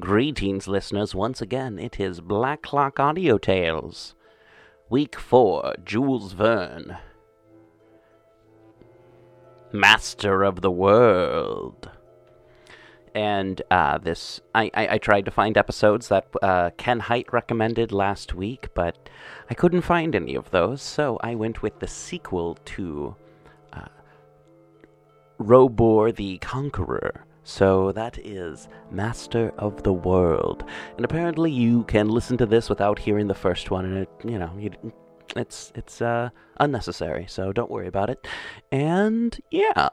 Greetings, listeners. Once again, it is Black Clock Audio Tales. Week 4, Jules Verne. Master of the World. And uh, this, I, I, I, tried to find episodes that uh, Ken Hite recommended last week, but I couldn't find any of those, so I went with the sequel to uh, Robur the Conqueror so that is Master of the World. And apparently you can listen to this without hearing the first one and it, you know, you, it's it's uh unnecessary, so don't worry about it. And yeah.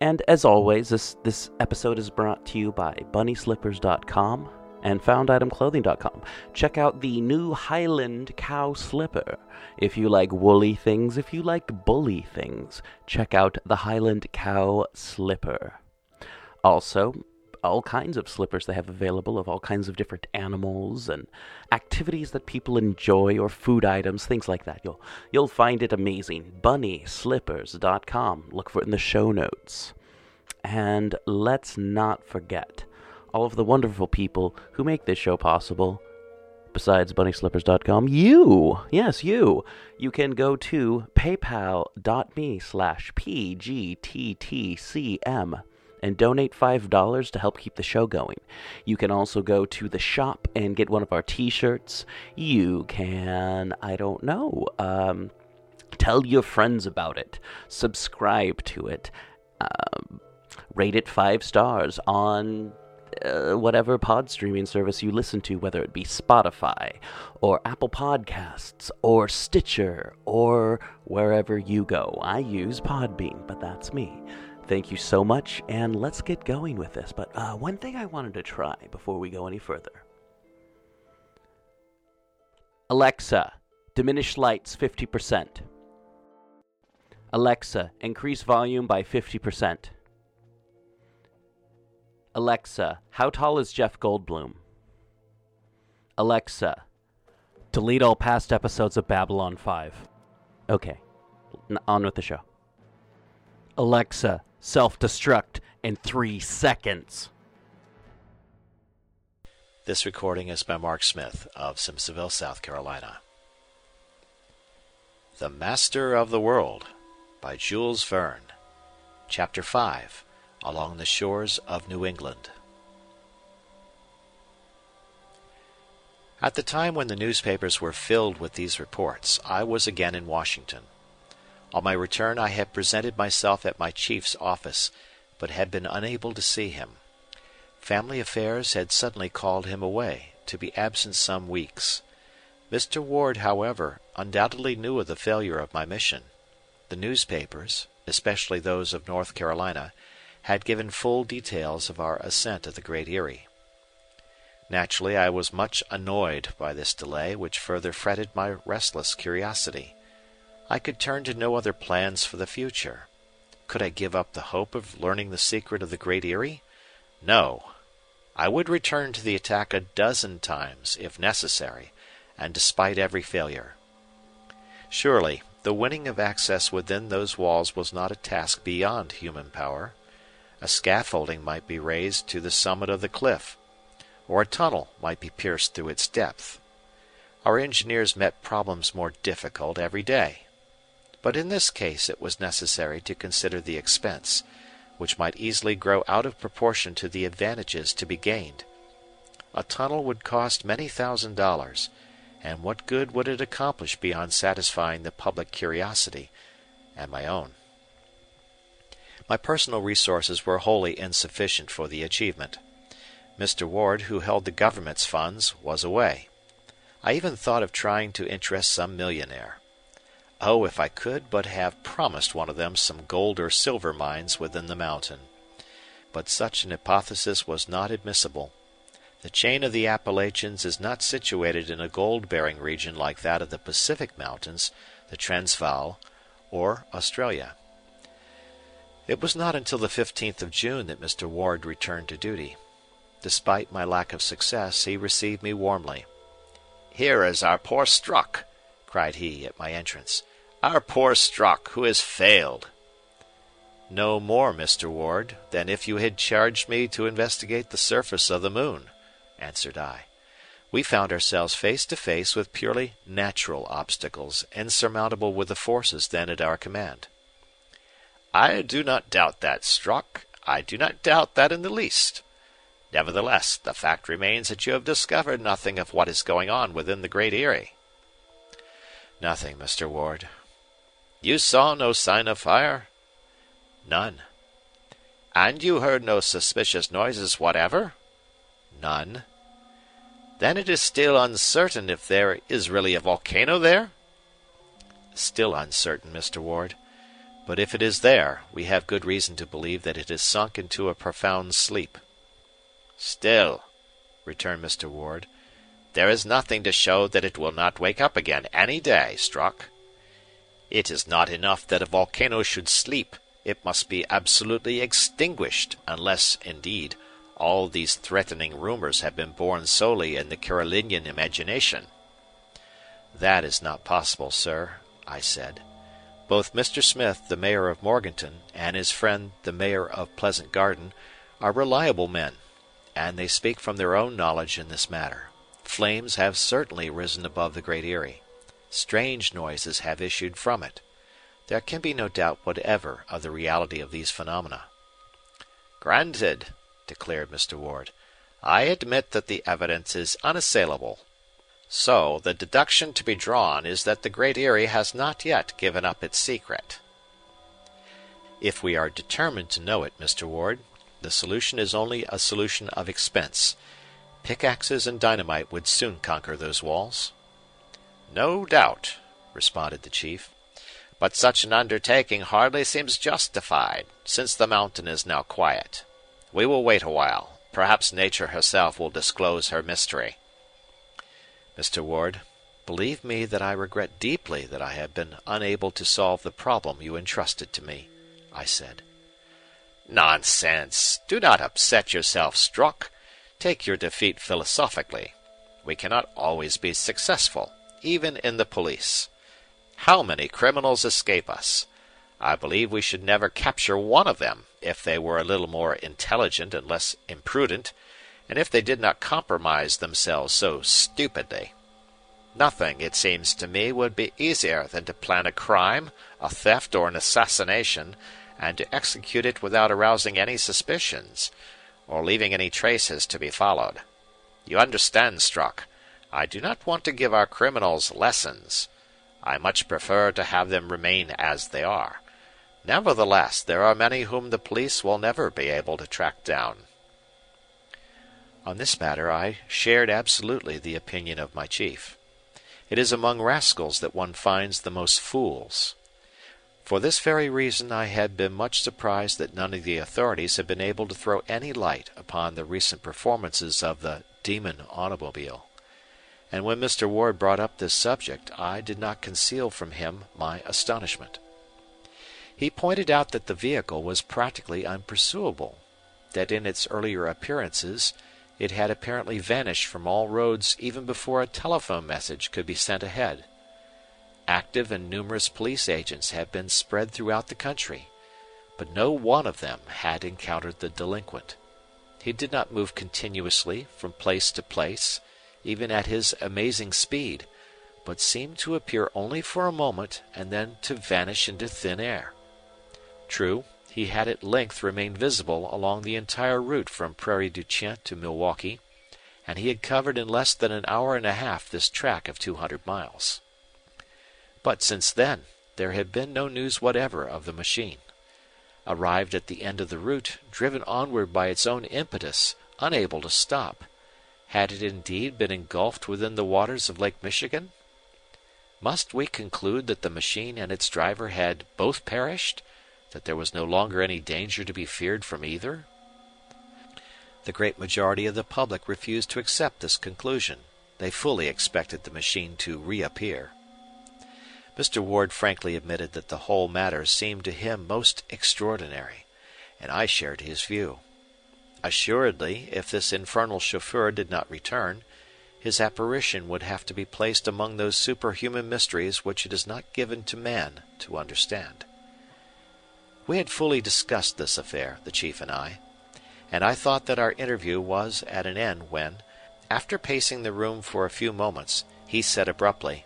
And as always, this this episode is brought to you by bunnyslippers.com and founditemclothing.com. Check out the new Highland cow slipper. If you like woolly things, if you like bully things, check out the Highland cow slipper. Also, all kinds of slippers they have available of all kinds of different animals and activities that people enjoy or food items, things like that. You'll you'll find it amazing. Bunnyslippers.com. Look for it in the show notes. And let's not forget all of the wonderful people who make this show possible. Besides bunnyslippers.com, you, yes, you, you can go to paypal.me slash pgttcm and donate $5 to help keep the show going. You can also go to the shop and get one of our t shirts. You can, I don't know, um, tell your friends about it, subscribe to it, um, rate it five stars on uh, whatever pod streaming service you listen to, whether it be Spotify or Apple Podcasts or Stitcher or wherever you go. I use Podbean, but that's me. Thank you so much, and let's get going with this. But uh, one thing I wanted to try before we go any further Alexa, diminish lights 50%. Alexa, increase volume by 50%. Alexa, how tall is Jeff Goldblum? Alexa, delete all past episodes of Babylon 5. Okay, on with the show. Alexa, self destruct in three seconds. This recording is by Mark Smith of Simpsonville, South Carolina. The Master of the World by Jules Verne. Chapter 5 Along the Shores of New England. At the time when the newspapers were filled with these reports, I was again in Washington. On my return I had presented myself at my chief's office, but had been unable to see him. Family affairs had suddenly called him away, to be absent some weeks. Mr. Ward, however, undoubtedly knew of the failure of my mission. The newspapers, especially those of North Carolina, had given full details of our ascent of the Great Eyrie. Naturally I was much annoyed by this delay, which further fretted my restless curiosity. I could turn to no other plans for the future. Could I give up the hope of learning the secret of the Great Eyrie? No. I would return to the attack a dozen times, if necessary, and despite every failure. Surely, the winning of access within those walls was not a task beyond human power. A scaffolding might be raised to the summit of the cliff, or a tunnel might be pierced through its depth. Our engineers met problems more difficult every day. But in this case it was necessary to consider the expense, which might easily grow out of proportion to the advantages to be gained. A tunnel would cost many thousand dollars, and what good would it accomplish beyond satisfying the public curiosity and my own? My personal resources were wholly insufficient for the achievement. Mr. Ward, who held the government's funds, was away. I even thought of trying to interest some millionaire. Oh, if I could but have promised one of them some gold or silver mines within the mountain! But such an hypothesis was not admissible. The chain of the Appalachians is not situated in a gold bearing region like that of the Pacific Mountains, the Transvaal, or Australia. It was not until the 15th of June that Mr. Ward returned to duty. Despite my lack of success, he received me warmly. "Here is our poor Strock!" cried he, at my entrance. Our poor Strock, who has failed!" No more, Mr. Ward, than if you had charged me to investigate the surface of the moon, answered I. We found ourselves face to face with purely natural obstacles, insurmountable with the forces then at our command. I do not doubt that, Strock. I do not doubt that in the least. Nevertheless, the fact remains that you have discovered nothing of what is going on within the Great Eyrie. Nothing, Mr. Ward. You saw no sign of fire? None. And you heard no suspicious noises whatever? None. Then it is still uncertain if there is really a volcano there? Still uncertain, Mr. Ward. But if it is there, we have good reason to believe that it has sunk into a profound sleep. Still, returned Mr. Ward, there is nothing to show that it will not wake up again any day, Strock. It is not enough that a volcano should sleep, it must be absolutely extinguished, unless, indeed, all these threatening rumors have been born solely in the Carolinian imagination. That is not possible, sir, I said. Both Mr. Smith, the mayor of Morganton, and his friend, the mayor of Pleasant Garden, are reliable men, and they speak from their own knowledge in this matter. Flames have certainly risen above the Great Eyrie. Strange noises have issued from it. There can be no doubt whatever of the reality of these phenomena. Granted, declared Mr. Ward. I admit that the evidence is unassailable. So the deduction to be drawn is that the Great Eyrie has not yet given up its secret. If we are determined to know it, Mr. Ward, the solution is only a solution of expense. Pickaxes and dynamite would soon conquer those walls. No doubt, responded the chief. But such an undertaking hardly seems justified, since the mountain is now quiet. We will wait a while. Perhaps Nature herself will disclose her mystery. Mr. Ward, believe me that I regret deeply that I have been unable to solve the problem you entrusted to me, I said. Nonsense! Do not upset yourself, Strock. Take your defeat philosophically. We cannot always be successful, even in the police. How many criminals escape us? I believe we should never capture one of them, if they were a little more intelligent and less imprudent, and if they did not compromise themselves so stupidly. Nothing, it seems to me, would be easier than to plan a crime, a theft, or an assassination, and to execute it without arousing any suspicions, or leaving any traces to be followed. You understand, Strock, I do not want to give our criminals lessons. I much prefer to have them remain as they are. Nevertheless, there are many whom the police will never be able to track down. On this matter I shared absolutely the opinion of my chief. It is among rascals that one finds the most fools. For this very reason I had been much surprised that none of the authorities had been able to throw any light upon the recent performances of the demon automobile. And when Mr. Ward brought up this subject I did not conceal from him my astonishment. He pointed out that the vehicle was practically unpursuable, that in its earlier appearances it had apparently vanished from all roads even before a telephone message could be sent ahead. Active and numerous police agents had been spread throughout the country, but no one of them had encountered the delinquent. He did not move continuously from place to place, even at his amazing speed, but seemed to appear only for a moment and then to vanish into thin air. True, he had at length remained visible along the entire route from Prairie du Chien to Milwaukee, and he had covered in less than an hour and a half this track of 200 miles. But since then there had been no news whatever of the machine. Arrived at the end of the route, driven onward by its own impetus, unable to stop, had it indeed been engulfed within the waters of Lake Michigan? Must we conclude that the machine and its driver had both perished? that there was no longer any danger to be feared from either? The great majority of the public refused to accept this conclusion. They fully expected the machine to reappear. Mr. Ward frankly admitted that the whole matter seemed to him most extraordinary, and I shared his view. Assuredly, if this infernal chauffeur did not return, his apparition would have to be placed among those superhuman mysteries which it is not given to man to understand. We had fully discussed this affair, the chief and I, and I thought that our interview was at an end when, after pacing the room for a few moments, he said abruptly: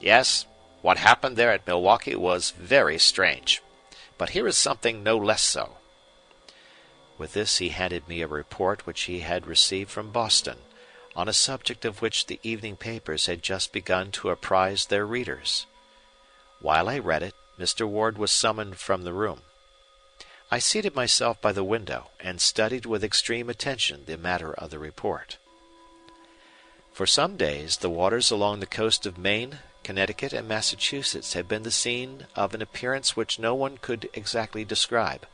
"Yes, what happened there at Milwaukee was very strange. But here is something no less so." With this he handed me a report which he had received from Boston, on a subject of which the evening papers had just begun to apprise their readers. While I read it, Mr. Ward was summoned from the room. I seated myself by the window and studied with extreme attention the matter of the report. For some days the waters along the coast of Maine, Connecticut, and Massachusetts had been the scene of an appearance which no one could exactly describe.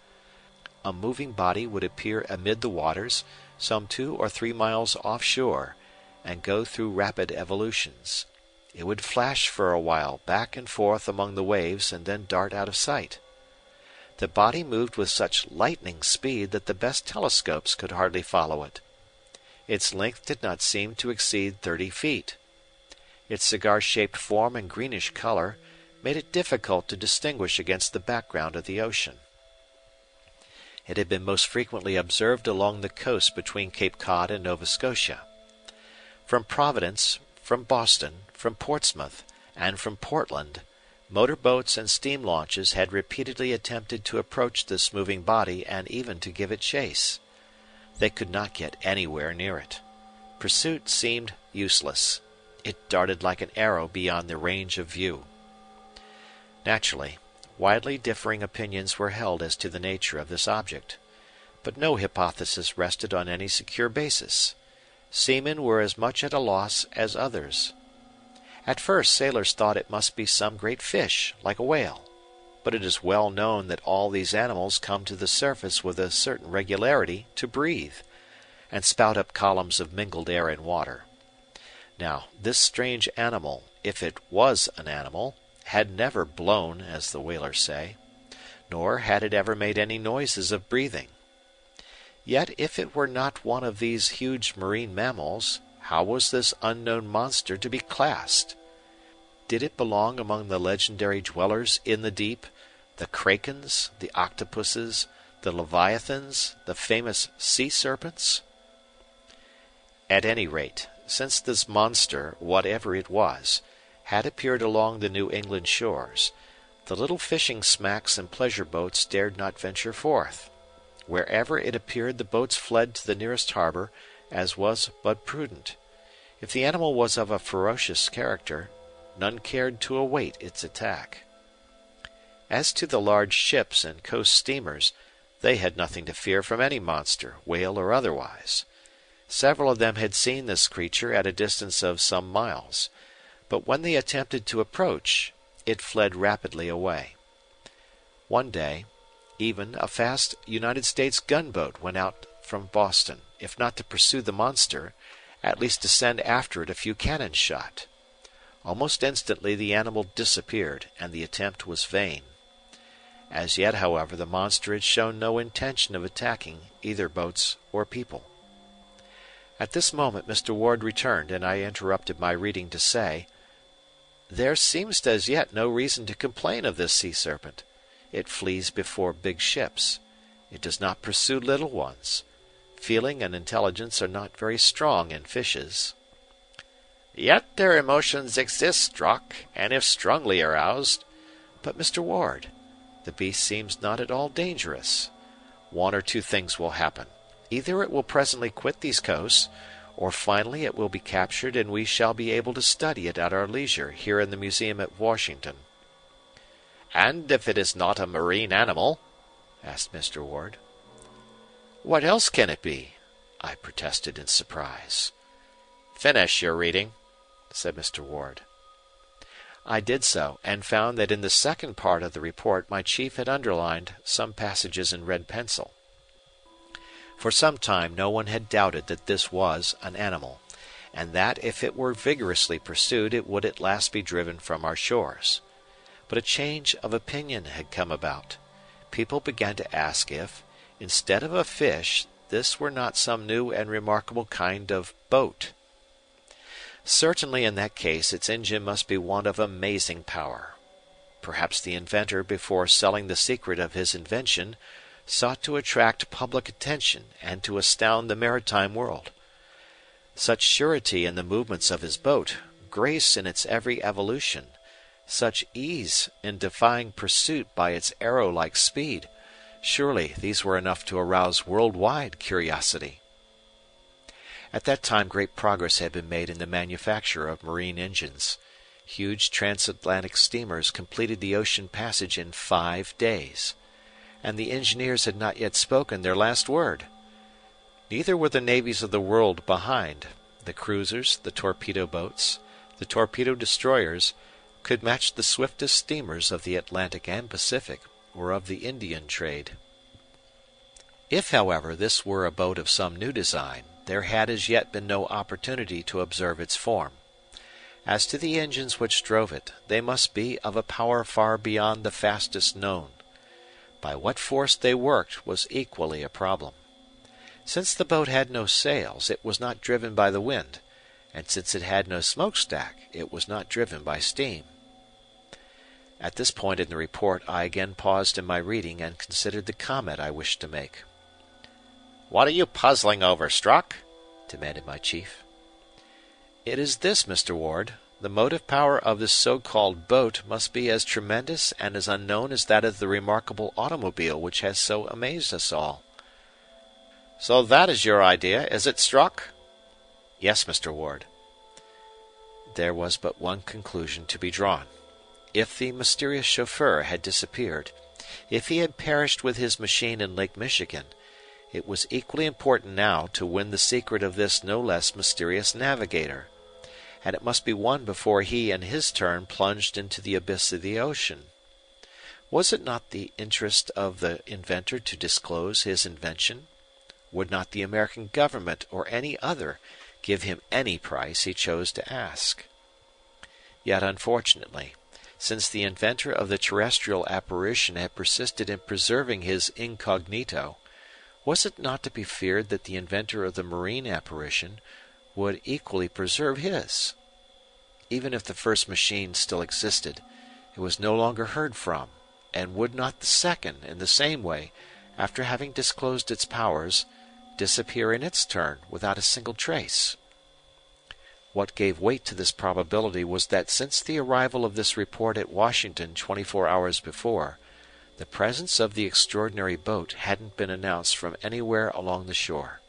A moving body would appear amid the waters, some two or three miles offshore, and go through rapid evolutions. It would flash for a while back and forth among the waves and then dart out of sight. The body moved with such lightning speed that the best telescopes could hardly follow it. Its length did not seem to exceed thirty feet. Its cigar shaped form and greenish color made it difficult to distinguish against the background of the ocean. It had been most frequently observed along the coast between Cape Cod and Nova Scotia. From Providence, from Boston, from Portsmouth, and from Portland, motor boats and steam launches had repeatedly attempted to approach this moving body and even to give it chase. They could not get anywhere near it. Pursuit seemed useless. It darted like an arrow beyond the range of view. Naturally, Widely differing opinions were held as to the nature of this object, but no hypothesis rested on any secure basis. Seamen were as much at a loss as others. At first sailors thought it must be some great fish, like a whale, but it is well known that all these animals come to the surface with a certain regularity to breathe, and spout up columns of mingled air and water. Now, this strange animal, if it was an animal, had never blown, as the whalers say, nor had it ever made any noises of breathing. Yet if it were not one of these huge marine mammals, how was this unknown monster to be classed? Did it belong among the legendary dwellers in the deep, the krakens, the octopuses, the leviathans, the famous sea serpents? At any rate, since this monster, whatever it was, had appeared along the New England shores, the little fishing smacks and pleasure boats dared not venture forth. Wherever it appeared the boats fled to the nearest harbor, as was but prudent. If the animal was of a ferocious character, none cared to await its attack. As to the large ships and coast steamers, they had nothing to fear from any monster, whale or otherwise. Several of them had seen this creature at a distance of some miles but when they attempted to approach, it fled rapidly away. One day, even a fast United States gunboat went out from Boston, if not to pursue the monster, at least to send after it a few cannon shot. Almost instantly the animal disappeared, and the attempt was vain. As yet, however, the monster had shown no intention of attacking either boats or people. At this moment Mr. Ward returned, and I interrupted my reading to say there seems as yet no reason to complain of this sea serpent. It flees before big ships. It does not pursue little ones. Feeling and intelligence are not very strong in fishes. Yet their emotions exist, Strock, and if strongly aroused. But, Mr. Ward, the beast seems not at all dangerous. One or two things will happen. Either it will presently quit these coasts, or finally it will be captured and we shall be able to study it at our leisure here in the museum at Washington. And if it is not a marine animal? asked Mr. Ward. What else can it be? I protested in surprise. Finish your reading, said Mr. Ward. I did so, and found that in the second part of the report my chief had underlined some passages in red pencil. For some time no one had doubted that this was an animal, and that if it were vigorously pursued it would at last be driven from our shores. But a change of opinion had come about. People began to ask if, instead of a fish, this were not some new and remarkable kind of boat. Certainly in that case its engine must be one of amazing power. Perhaps the inventor, before selling the secret of his invention, sought to attract public attention and to astound the maritime world. Such surety in the movements of his boat, grace in its every evolution, such ease in defying pursuit by its arrow like speed surely these were enough to arouse world wide curiosity. At that time great progress had been made in the manufacture of marine engines. Huge transatlantic steamers completed the ocean passage in five days. And the engineers had not yet spoken their last word. Neither were the navies of the world behind. The cruisers, the torpedo boats, the torpedo destroyers could match the swiftest steamers of the Atlantic and Pacific or of the Indian trade. If, however, this were a boat of some new design, there had as yet been no opportunity to observe its form. As to the engines which drove it, they must be of a power far beyond the fastest known. By what force they worked was equally a problem. Since the boat had no sails, it was not driven by the wind, and since it had no smokestack, it was not driven by steam. At this point in the report I again paused in my reading and considered the comment I wished to make. "What are you puzzling over, Strock?" demanded my chief. It is this, Mr. Ward. The motive power of this so called boat must be as tremendous and as unknown as that of the remarkable automobile which has so amazed us all. So that is your idea, is it, Strock? Yes, Mr. Ward. There was but one conclusion to be drawn. If the mysterious chauffeur had disappeared, if he had perished with his machine in Lake Michigan, it was equally important now to win the secret of this no less mysterious navigator, and it must be won before he in his turn plunged into the abyss of the ocean. Was it not the interest of the inventor to disclose his invention? Would not the American government or any other give him any price he chose to ask? Yet, unfortunately, since the inventor of the terrestrial apparition had persisted in preserving his incognito, was it not to be feared that the inventor of the marine apparition would equally preserve his? Even if the first machine still existed, it was no longer heard from, and would not the second, in the same way, after having disclosed its powers, disappear in its turn without a single trace? What gave weight to this probability was that since the arrival of this report at Washington twenty four hours before, the presence of the extraordinary boat hadn't been announced from anywhere along the shore.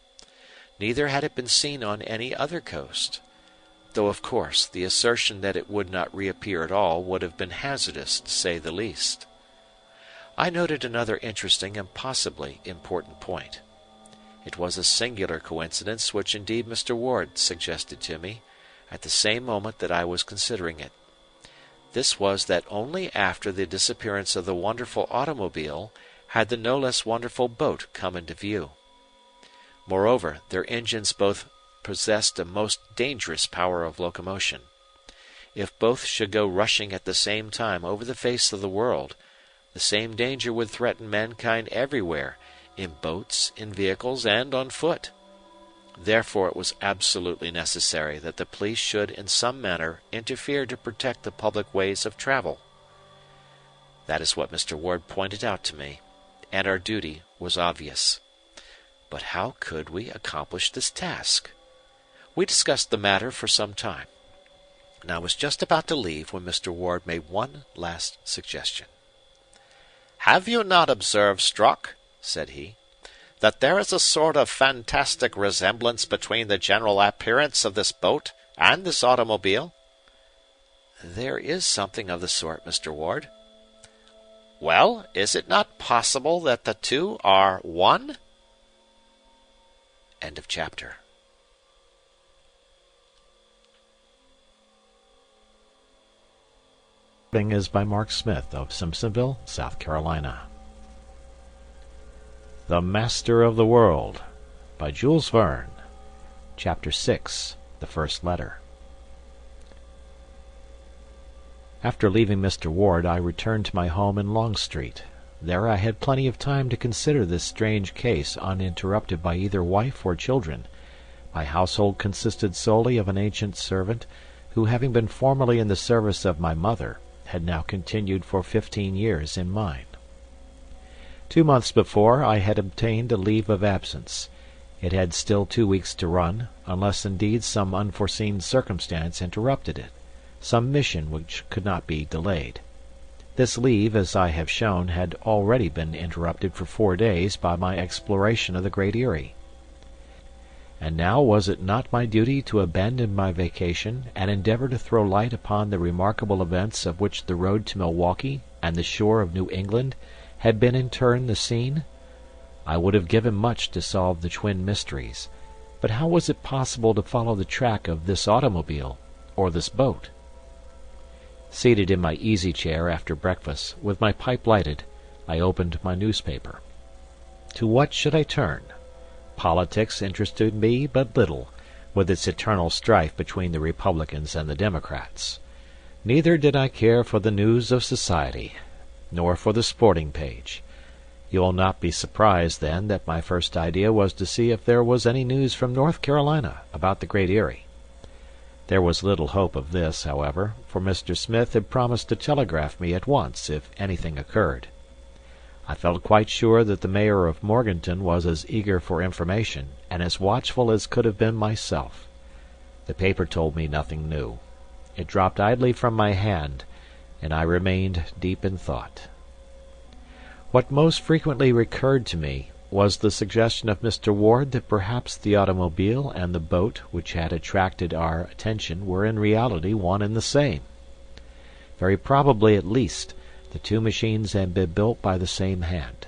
Neither had it been seen on any other coast, though of course the assertion that it would not reappear at all would have been hazardous to say the least. I noted another interesting and possibly important point. It was a singular coincidence which indeed Mr. Ward suggested to me, at the same moment that I was considering it. This was that only after the disappearance of the wonderful automobile had the no less wonderful boat come into view. Moreover, their engines both possessed a most dangerous power of locomotion. If both should go rushing at the same time over the face of the world, the same danger would threaten mankind everywhere, in boats, in vehicles, and on foot. Therefore it was absolutely necessary that the police should in some manner interfere to protect the public ways of travel. That is what Mr. Ward pointed out to me, and our duty was obvious. But how could we accomplish this task? We discussed the matter for some time, and I was just about to leave when Mr. Ward made one last suggestion. Have you not observed, Strock, said he, that there is a sort of fantastic resemblance between the general appearance of this boat and this automobile? There is something of the sort, Mr. Ward. Well, is it not possible that the two are one? End of chapter. Is by Mark Smith of Simpsonville, South Carolina. The Master of the World by Jules Verne. Chapter 6 The First Letter. After leaving Mr. Ward, I returned to my home in Long Street. There I had plenty of time to consider this strange case uninterrupted by either wife or children. My household consisted solely of an ancient servant, who, having been formerly in the service of my mother, had now continued for fifteen years in mine. Two months before I had obtained a leave of absence. It had still two weeks to run, unless indeed some unforeseen circumstance interrupted it, some mission which could not be delayed. This leave, as I have shown, had already been interrupted for four days by my exploration of the Great Eyrie. And now was it not my duty to abandon my vacation and endeavor to throw light upon the remarkable events of which the road to Milwaukee and the shore of New England had been in turn the scene? I would have given much to solve the twin mysteries, but how was it possible to follow the track of this automobile or this boat? Seated in my easy chair after breakfast, with my pipe lighted, I opened my newspaper. To what should I turn? Politics interested me but little, with its eternal strife between the Republicans and the Democrats. Neither did I care for the news of society, nor for the sporting page. You will not be surprised, then, that my first idea was to see if there was any news from North Carolina about the Great Eyrie. There was little hope of this, however, for Mr. Smith had promised to telegraph me at once if anything occurred. I felt quite sure that the mayor of Morganton was as eager for information and as watchful as could have been myself. The paper told me nothing new. It dropped idly from my hand, and I remained deep in thought. What most frequently recurred to me was the suggestion of Mr. Ward that perhaps the automobile and the boat which had attracted our attention were in reality one and the same. Very probably, at least, the two machines had been built by the same hand,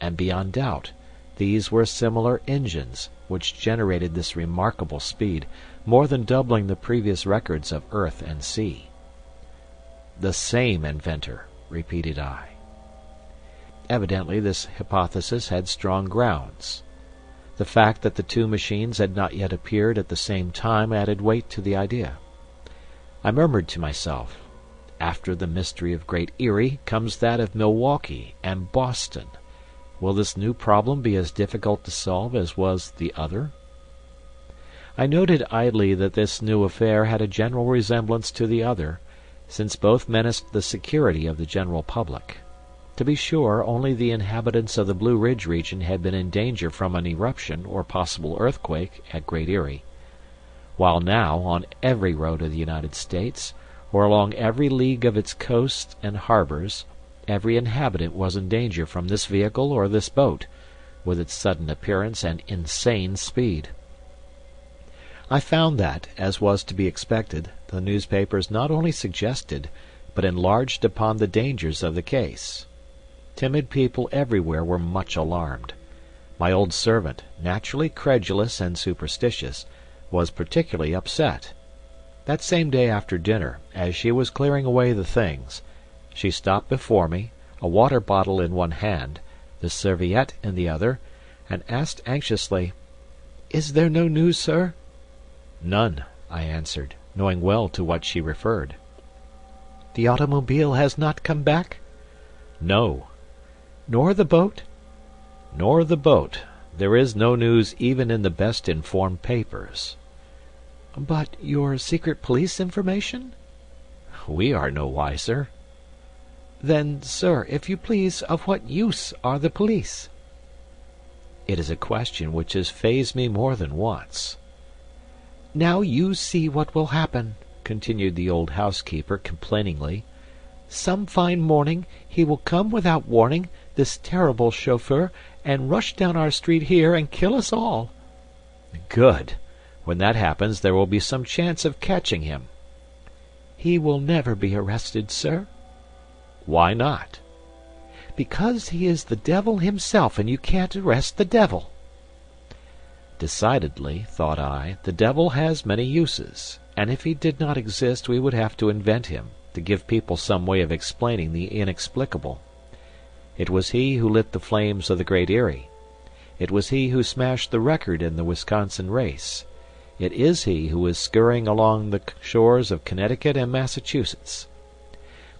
and beyond doubt these were similar engines which generated this remarkable speed, more than doubling the previous records of earth and sea. "The same inventor," repeated I. Evidently this hypothesis had strong grounds. The fact that the two machines had not yet appeared at the same time added weight to the idea. I murmured to myself. After the mystery of Great Eyrie comes that of Milwaukee and Boston. Will this new problem be as difficult to solve as was the other? I noted idly that this new affair had a general resemblance to the other, since both menaced the security of the general public. To be sure, only the inhabitants of the Blue Ridge region had been in danger from an eruption or possible earthquake at Great Eyrie, while now, on every road of the United States, or along every league of its coasts and harbors, every inhabitant was in danger from this vehicle or this boat, with its sudden appearance and insane speed. I found that, as was to be expected, the newspapers not only suggested, but enlarged upon the dangers of the case. Timid people everywhere were much alarmed. My old servant, naturally credulous and superstitious, was particularly upset. That same day after dinner, as she was clearing away the things, she stopped before me, a water bottle in one hand, the serviette in the other, and asked anxiously, "Is there no news, sir?" "None," I answered, knowing well to what she referred. "The automobile has not come back?" "No." "Nor the boat?" "Nor the boat. There is no news even in the best informed papers. "But your secret police information?" "We are no wiser." "Then, sir, if you please, of what use are the police?" It is a question which has fazed me more than once. "Now you see what will happen," continued the old housekeeper complainingly. "Some fine morning he will come without warning, this terrible chauffeur, and rush down our street here and kill us all." "Good! When that happens there will be some chance of catching him." "He will never be arrested, sir." "Why not?" "Because he is the devil himself, and you can't arrest the devil." Decidedly, thought I, the devil has many uses, and if he did not exist we would have to invent him, to give people some way of explaining the inexplicable. It was he who lit the flames of the Great Eyrie. It was he who smashed the record in the Wisconsin race. It is he who is scurrying along the shores of Connecticut and Massachusetts.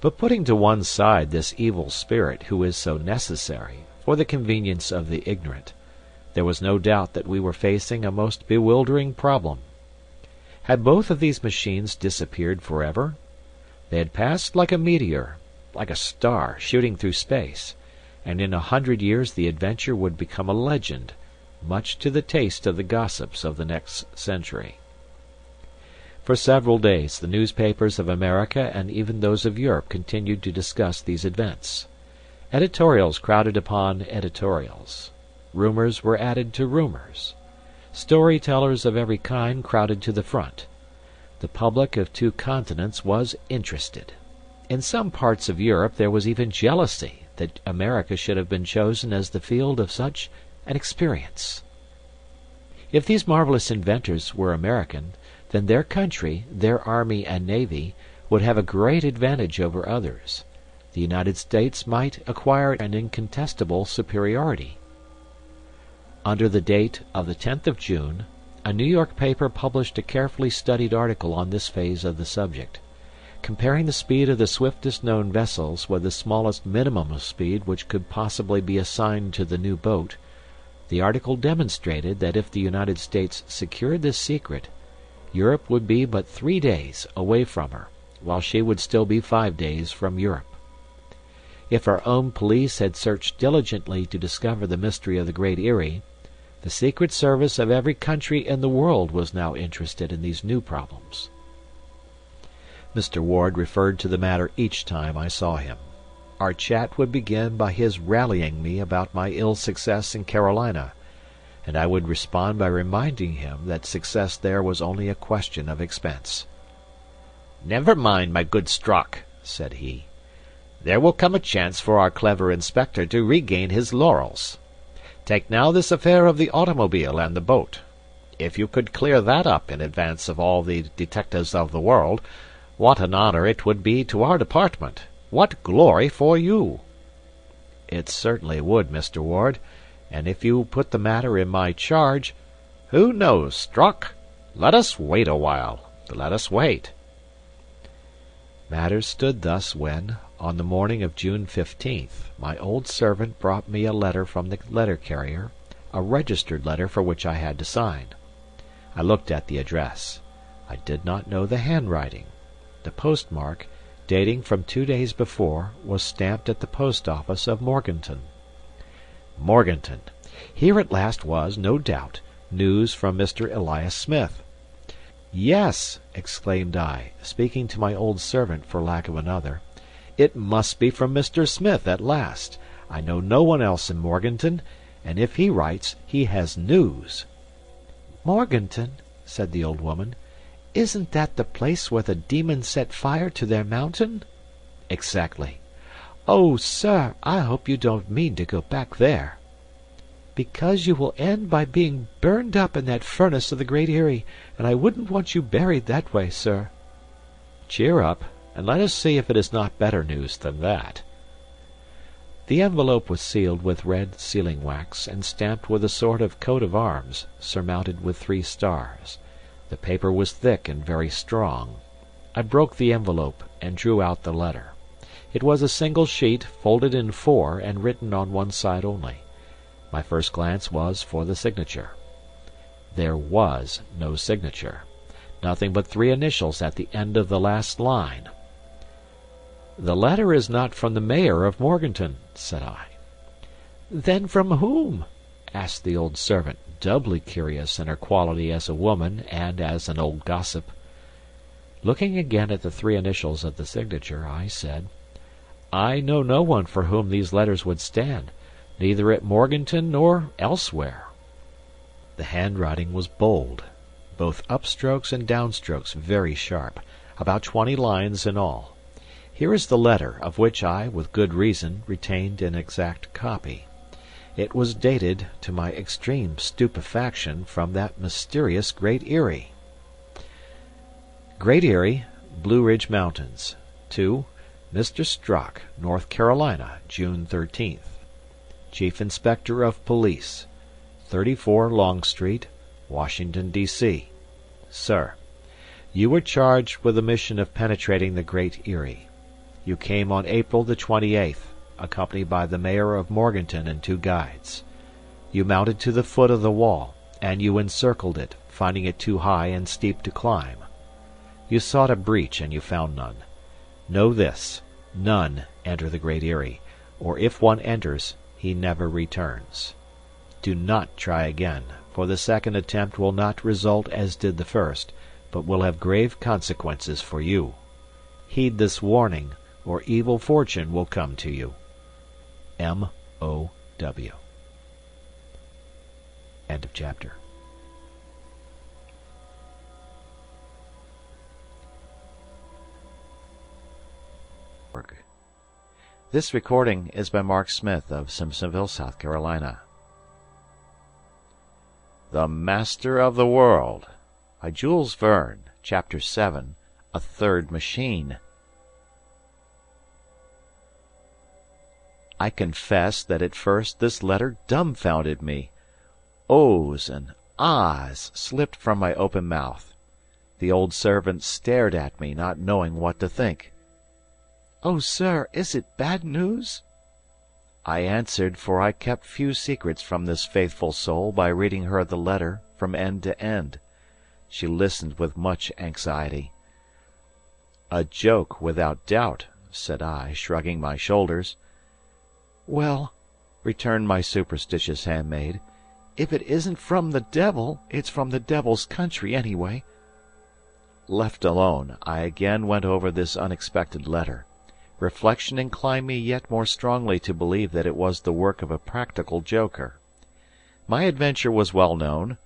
But putting to one side this evil spirit who is so necessary for the convenience of the ignorant, there was no doubt that we were facing a most bewildering problem. Had both of these machines disappeared forever? They had passed like a meteor, like a star shooting through space, and in a hundred years the adventure would become a legend, much to the taste of the gossips of the next century. For several days the newspapers of America and even those of Europe continued to discuss these events. Editorials crowded upon editorials. Rumors were added to rumors. Story tellers of every kind crowded to the front. The public of two continents was interested. In some parts of Europe there was even jealousy that America should have been chosen as the field of such an experience. If these marvelous inventors were American, then their country, their army and navy, would have a great advantage over others. The United States might acquire an incontestable superiority. Under the date of the 10th of June, a New York paper published a carefully studied article on this phase of the subject. Comparing the speed of the swiftest known vessels with the smallest minimum of speed which could possibly be assigned to the new boat, the article demonstrated that if the United States secured this secret, Europe would be but three days away from her, while she would still be five days from Europe. If our own police had searched diligently to discover the mystery of the Great Eyrie, the Secret Service of every country in the world was now interested in these new problems. Mr. Ward referred to the matter each time I saw him. Our chat would begin by his rallying me about my ill success in Carolina and I would respond by reminding him that success there was only a question of expense. "Never mind, my good Strock," said he. "There will come a chance for our clever inspector to regain his laurels. Take now this affair of the automobile and the boat. If you could clear that up in advance of all the detectives of the world, what an honor it would be to our department! What glory for you!" "It certainly would, Mr. Ward and if you put the matter in my charge "Who knows, Strock? Let us wait a while let us wait." Matters stood thus when, on the morning of June 15th, my old servant brought me a letter from the letter carrier, a registered letter for which I had to sign. I looked at the address. I did not know the handwriting. The postmark, dating from two days before, was stamped at the post office of Morganton. Morganton! Here at last was, no doubt, news from Mr. Elias Smith. "Yes," exclaimed I, speaking to my old servant for lack of another, "it must be from Mr. Smith at last. I know no one else in Morganton, and if he writes he has news." "Morganton," said the old woman, "isn't that the place where the demons set fire to their mountain?" "Exactly. Oh, sir, I hope you don't mean to go back there." "Because you will end by being burned up in that furnace of the Great Eyrie, and I wouldn't want you buried that way, sir." "Cheer up, and let us see if it is not better news than that." The envelope was sealed with red sealing wax, and stamped with a sort of coat of arms, surmounted with three stars. The paper was thick and very strong. I broke the envelope, and drew out the letter. It was a single sheet folded in four and written on one side only. My first glance was for the signature. There was no signature. Nothing but three initials at the end of the last line. "The letter is not from the mayor of Morganton," said I. "Then from whom?" asked the old servant, doubly curious in her quality as a woman and as an old gossip. Looking again at the three initials of the signature, I said. I know no one for whom these letters would stand, neither at Morganton nor elsewhere." The handwriting was bold, both upstrokes and downstrokes very sharp, about twenty lines in all. Here is the letter, of which I, with good reason, retained an exact copy. It was dated, to my extreme stupefaction, from that mysterious Great Eyrie. Great Eyrie, Blue Ridge Mountains. To Mr. Strock, North Carolina, June 13th. Chief Inspector of Police, 34 Long Street, Washington, D.C. Sir: You were charged with the mission of penetrating the Great Eyrie. You came on April the 28th, accompanied by the mayor of Morganton and two guides. You mounted to the foot of the wall, and you encircled it, finding it too high and steep to climb. You sought a breach and you found none. Know this none enter the Great Eyrie, or if one enters, he never returns. Do not try again, for the second attempt will not result as did the first, but will have grave consequences for you. Heed this warning, or evil fortune will come to you. M. O. W. End of chapter. This recording is by Mark Smith of Simpsonville, South Carolina. The Master of the World by Jules Verne, Chapter 7 A Third Machine. I confess that at first this letter dumbfounded me. Ohs and ahs slipped from my open mouth. The old servant stared at me, not knowing what to think. "Oh, sir, is it bad news?" I answered, for I kept few secrets from this faithful soul by reading her the letter from end to end. She listened with much anxiety. "A joke, without doubt," said I, shrugging my shoulders. "Well," returned my superstitious handmaid, "if it isn't from the devil, it's from the devil's country, anyway." Left alone, I again went over this unexpected letter. Reflection inclined me yet more strongly to believe that it was the work of a practical joker. My adventure was well known.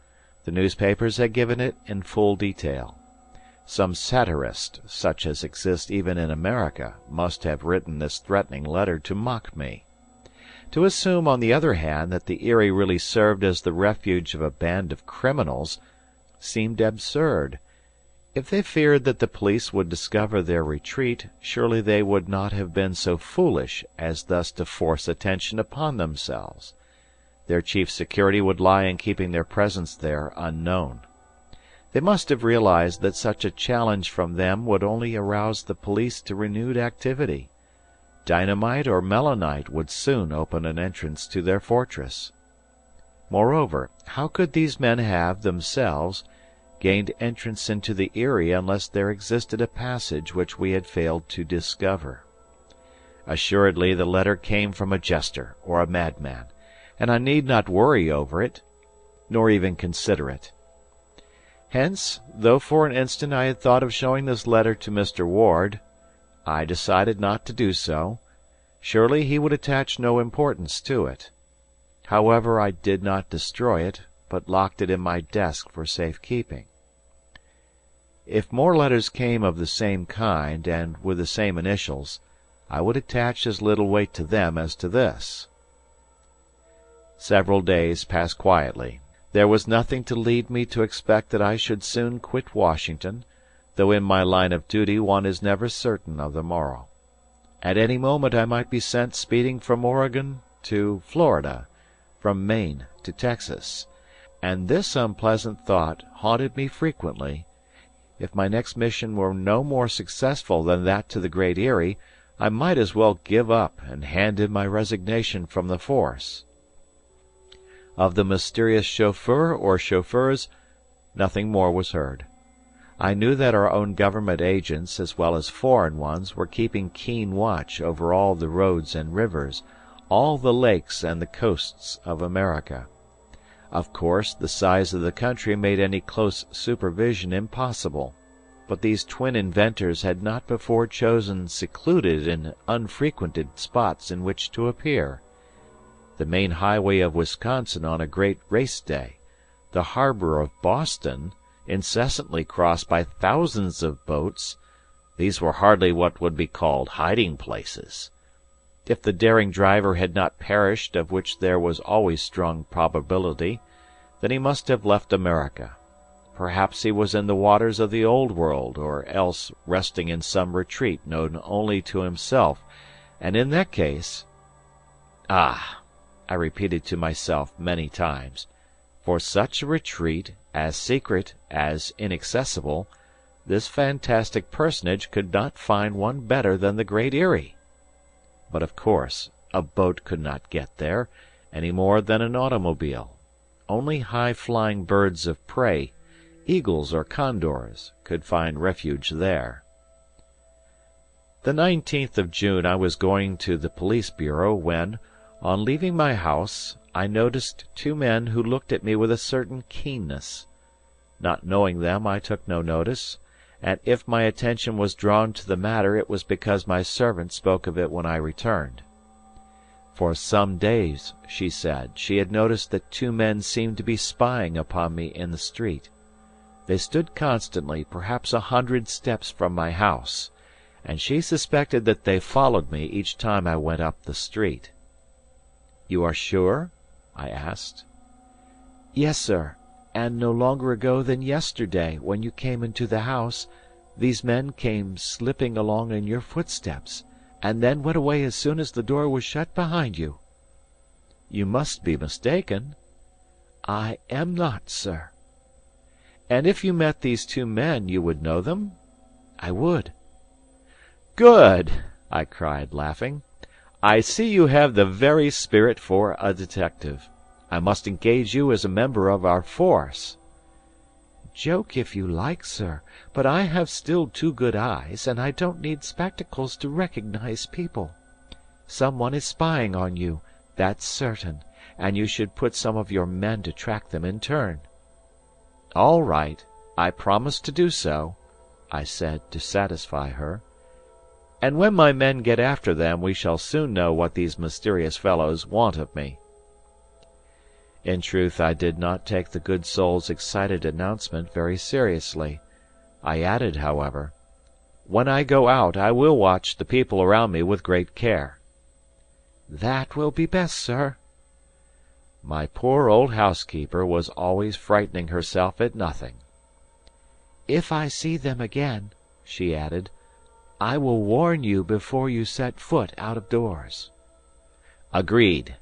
The newspapers had given it in full detail. Some satirist, such as exists even in America, must have written this threatening letter to mock me. To assume, on the other hand, that the Eyrie really served as the refuge of a band of criminals seemed absurd. If they feared that the police would discover their retreat, surely they would not have been so foolish as thus to force attention upon themselves. Their chief security would lie in keeping their presence there unknown. They must have realized that such a challenge from them would only arouse the police to renewed activity. Dynamite or melinite would soon open an entrance to their fortress. Moreover, how could these men have, themselves, gained entrance into the Eyrie unless there existed a passage which we had failed to discover. Assuredly the letter came from a jester or a madman, and I need not worry over it, nor even consider it. Hence, though for an instant I had thought of showing this letter to Mr. Ward, I decided not to do so. Surely he would attach no importance to it. However, I did not destroy it, but locked it in my desk for safe keeping. If more letters came of the same kind, and with the same initials, I would attach as little weight to them as to this. Several days passed quietly. There was nothing to lead me to expect that I should soon quit Washington, though in my line of duty one is never certain of the morrow. At any moment I might be sent speeding from Oregon to Florida, from Maine to Texas, and this unpleasant thought haunted me frequently if my next mission were no more successful than that to the Great Eyrie, I might as well give up and hand in my resignation from the force. Of the mysterious chauffeur or chauffeurs, nothing more was heard. I knew that our own government agents, as well as foreign ones, were keeping keen watch over all the roads and rivers, all the lakes and the coasts of America. Of course, the size of the country made any close supervision impossible; but these twin inventors had not before chosen secluded and unfrequented spots in which to appear. The main highway of Wisconsin on a great race day, the harbor of Boston, incessantly crossed by thousands of boats these were hardly what would be called hiding places. If the daring driver had not perished, of which there was always strong probability, then he must have left America. Perhaps he was in the waters of the Old World, or else resting in some retreat known only to himself, and in that case Ah! I repeated to myself many times, for such a retreat, as secret, as inaccessible, this fantastic personage could not find one better than the Great Eyrie. But of course a boat could not get there, any more than an automobile. Only high flying birds of prey, eagles or condors, could find refuge there. The nineteenth of June I was going to the police bureau when, on leaving my house, I noticed two men who looked at me with a certain keenness. Not knowing them, I took no notice, and if my attention was drawn to the matter it was because my servant spoke of it when I returned. For some days, she said, she had noticed that two men seemed to be spying upon me in the street. They stood constantly, perhaps a hundred steps from my house, and she suspected that they followed me each time I went up the street. "You are sure?" I asked. "Yes, sir, and no longer ago than yesterday, when you came into the house, these men came slipping along in your footsteps, and then went away as soon as the door was shut behind you." "You must be mistaken." "I am not, sir. "And if you met these two men, you would know them?" "I would." "Good!" I cried, laughing. "I see you have the very spirit for a detective. I must engage you as a member of our force." "Joke if you like, sir, but I have still two good eyes, and I don't need spectacles to recognize people. Some one is spying on you, that's certain, and you should put some of your men to track them in turn. "All right, I promise to do so," I said, to satisfy her. "And when my men get after them we shall soon know what these mysterious fellows want of me." In truth I did not take the good soul's excited announcement very seriously. I added, however, "When I go out I will watch the people around me with great care." "That will be best, sir. My poor old housekeeper was always frightening herself at nothing. "If I see them again," she added, "I will warn you before you set foot out of doors." "Agreed."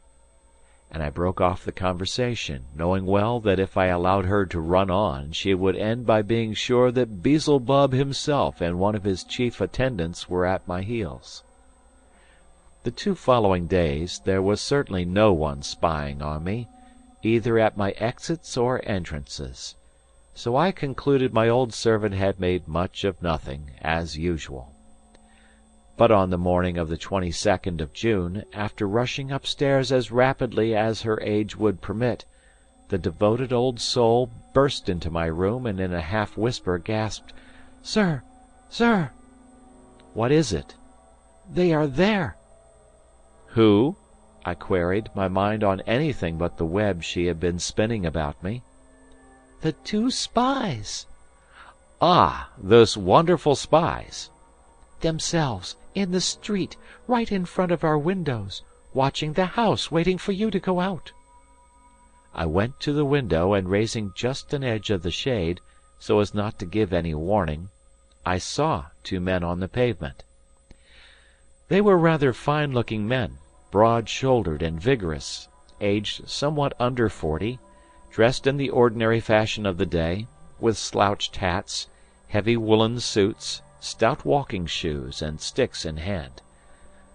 And I broke off the conversation, knowing well that if I allowed her to run on she would end by being sure that Beelzebub himself and one of his chief attendants were at my heels. The two following days there was certainly no one spying on me, either at my exits or entrances. So I concluded my old servant had made much of nothing, as usual. But on the morning of the twenty second of June, after rushing upstairs as rapidly as her age would permit, the devoted old soul burst into my room and in a half whisper gasped, "Sir! Sir!" "What is it?" "They are there!" "Who?" I queried, my mind on anything but the web she had been spinning about me. "The two spies." "Ah, those wonderful spies!" "Themselves, in the street, right in front of our windows, watching the house, waiting for you to go out." I went to the window, and raising just an edge of the shade, so as not to give any warning, I saw two men on the pavement. They were rather fine looking men, broad shouldered and vigorous, aged somewhat under forty, dressed in the ordinary fashion of the day, with slouched hats, heavy woollen suits, stout walking shoes, and sticks in hand.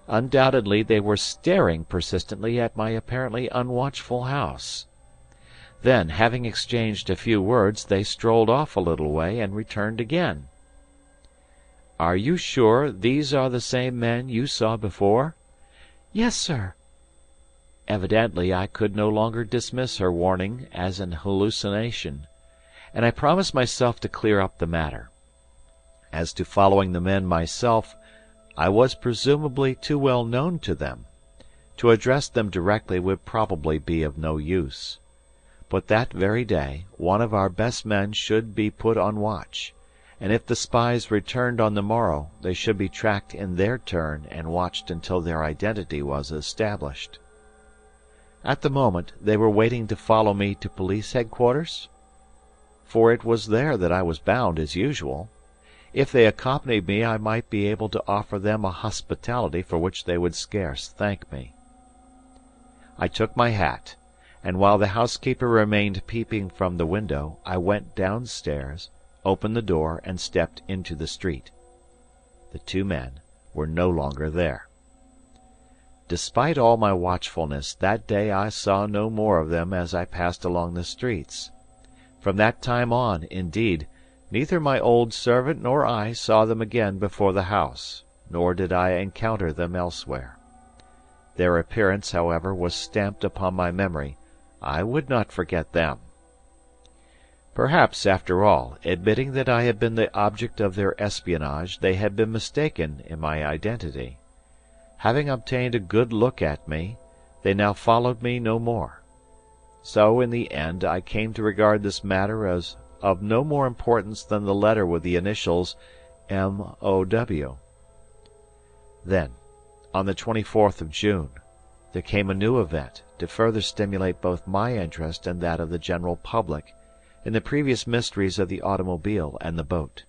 Undoubtedly they were staring persistently at my apparently unwatchful house. Then, having exchanged a few words, they strolled off a little way and returned again. "Are you sure these are the same men you saw before?" "Yes, sir." Evidently I could no longer dismiss her warning as an hallucination, and I promised myself to clear up the matter. As to following the men myself, I was presumably too well known to them. To address them directly would probably be of no use. But that very day one of our best men should be put on watch and if the spies returned on the morrow, they should be tracked in their turn and watched until their identity was established. At the moment, they were waiting to follow me to police headquarters? For it was there that I was bound as usual. If they accompanied me I might be able to offer them a hospitality for which they would scarce thank me. I took my hat, and while the housekeeper remained peeping from the window, I went downstairs opened the door, and stepped into the street. The two men were no longer there. Despite all my watchfulness, that day I saw no more of them as I passed along the streets. From that time on, indeed, neither my old servant nor I saw them again before the house. nor did I encounter them elsewhere. Their appearance, however, was stamped upon my memory; I would not forget them. Perhaps, after all, admitting that I had been the object of their espionage, they had been mistaken in my identity. Having obtained a good look at me, they now followed me no more. So, in the end, I came to regard this matter as of no more importance than the letter with the initials M. O. W. Then, on the 24th of June, there came a new event, to further stimulate both my interest and that of the general public in the previous mysteries of the automobile and the boat.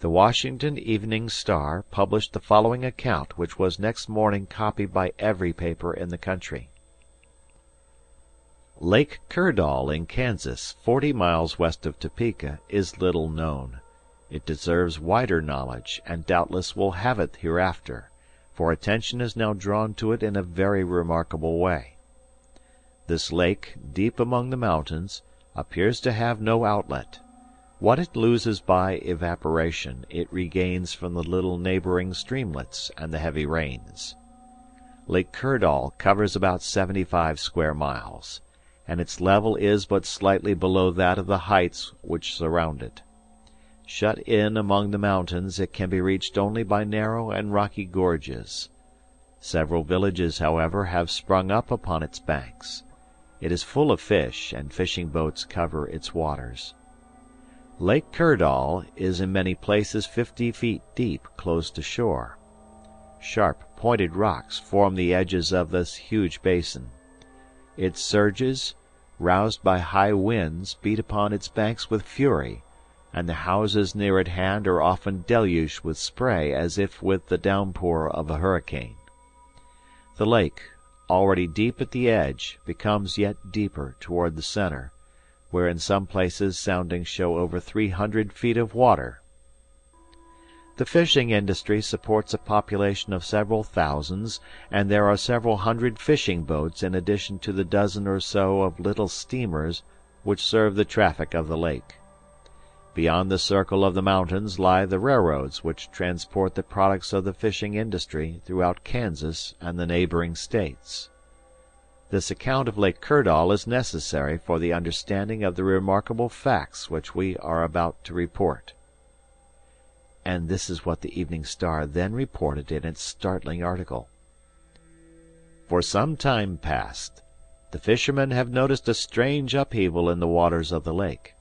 The Washington Evening Star published the following account which was next morning copied by every paper in the country. Lake Kirdall in Kansas, forty miles west of Topeka, is little known. It deserves wider knowledge, and doubtless will have it hereafter, for attention is now drawn to it in a very remarkable way. This lake, deep among the mountains, appears to have no outlet. What it loses by evaporation, it regains from the little neighboring streamlets and the heavy rains. Lake Kirdall covers about seventy five square miles, and its level is but slightly below that of the heights which surround it. Shut in among the mountains, it can be reached only by narrow and rocky gorges. Several villages, however, have sprung up upon its banks. It is full of fish, and fishing boats cover its waters. Lake Kirdall is in many places fifty feet deep close to shore. Sharp, pointed rocks form the edges of this huge basin. Its surges, roused by high winds, beat upon its banks with fury and the houses near at hand are often deluged with spray as if with the downpour of a hurricane. The lake, already deep at the edge, becomes yet deeper toward the center, where in some places soundings show over three hundred feet of water. The fishing industry supports a population of several thousands, and there are several hundred fishing boats in addition to the dozen or so of little steamers which serve the traffic of the lake. Beyond the circle of the mountains lie the railroads which transport the products of the fishing industry throughout Kansas and the neighboring states. This account of Lake Kirdall is necessary for the understanding of the remarkable facts which we are about to report. And this is what the Evening Star then reported in its startling article. For some time past, the fishermen have noticed a strange upheaval in the waters of the lake.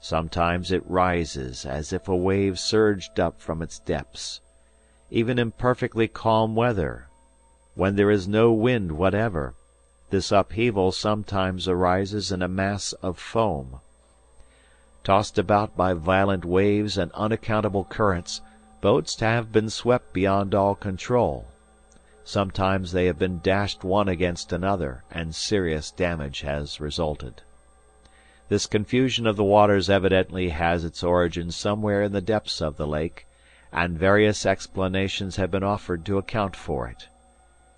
Sometimes it rises as if a wave surged up from its depths. Even in perfectly calm weather, when there is no wind whatever, this upheaval sometimes arises in a mass of foam. Tossed about by violent waves and unaccountable currents, boats have been swept beyond all control. Sometimes they have been dashed one against another, and serious damage has resulted. This confusion of the waters evidently has its origin somewhere in the depths of the lake, and various explanations have been offered to account for it.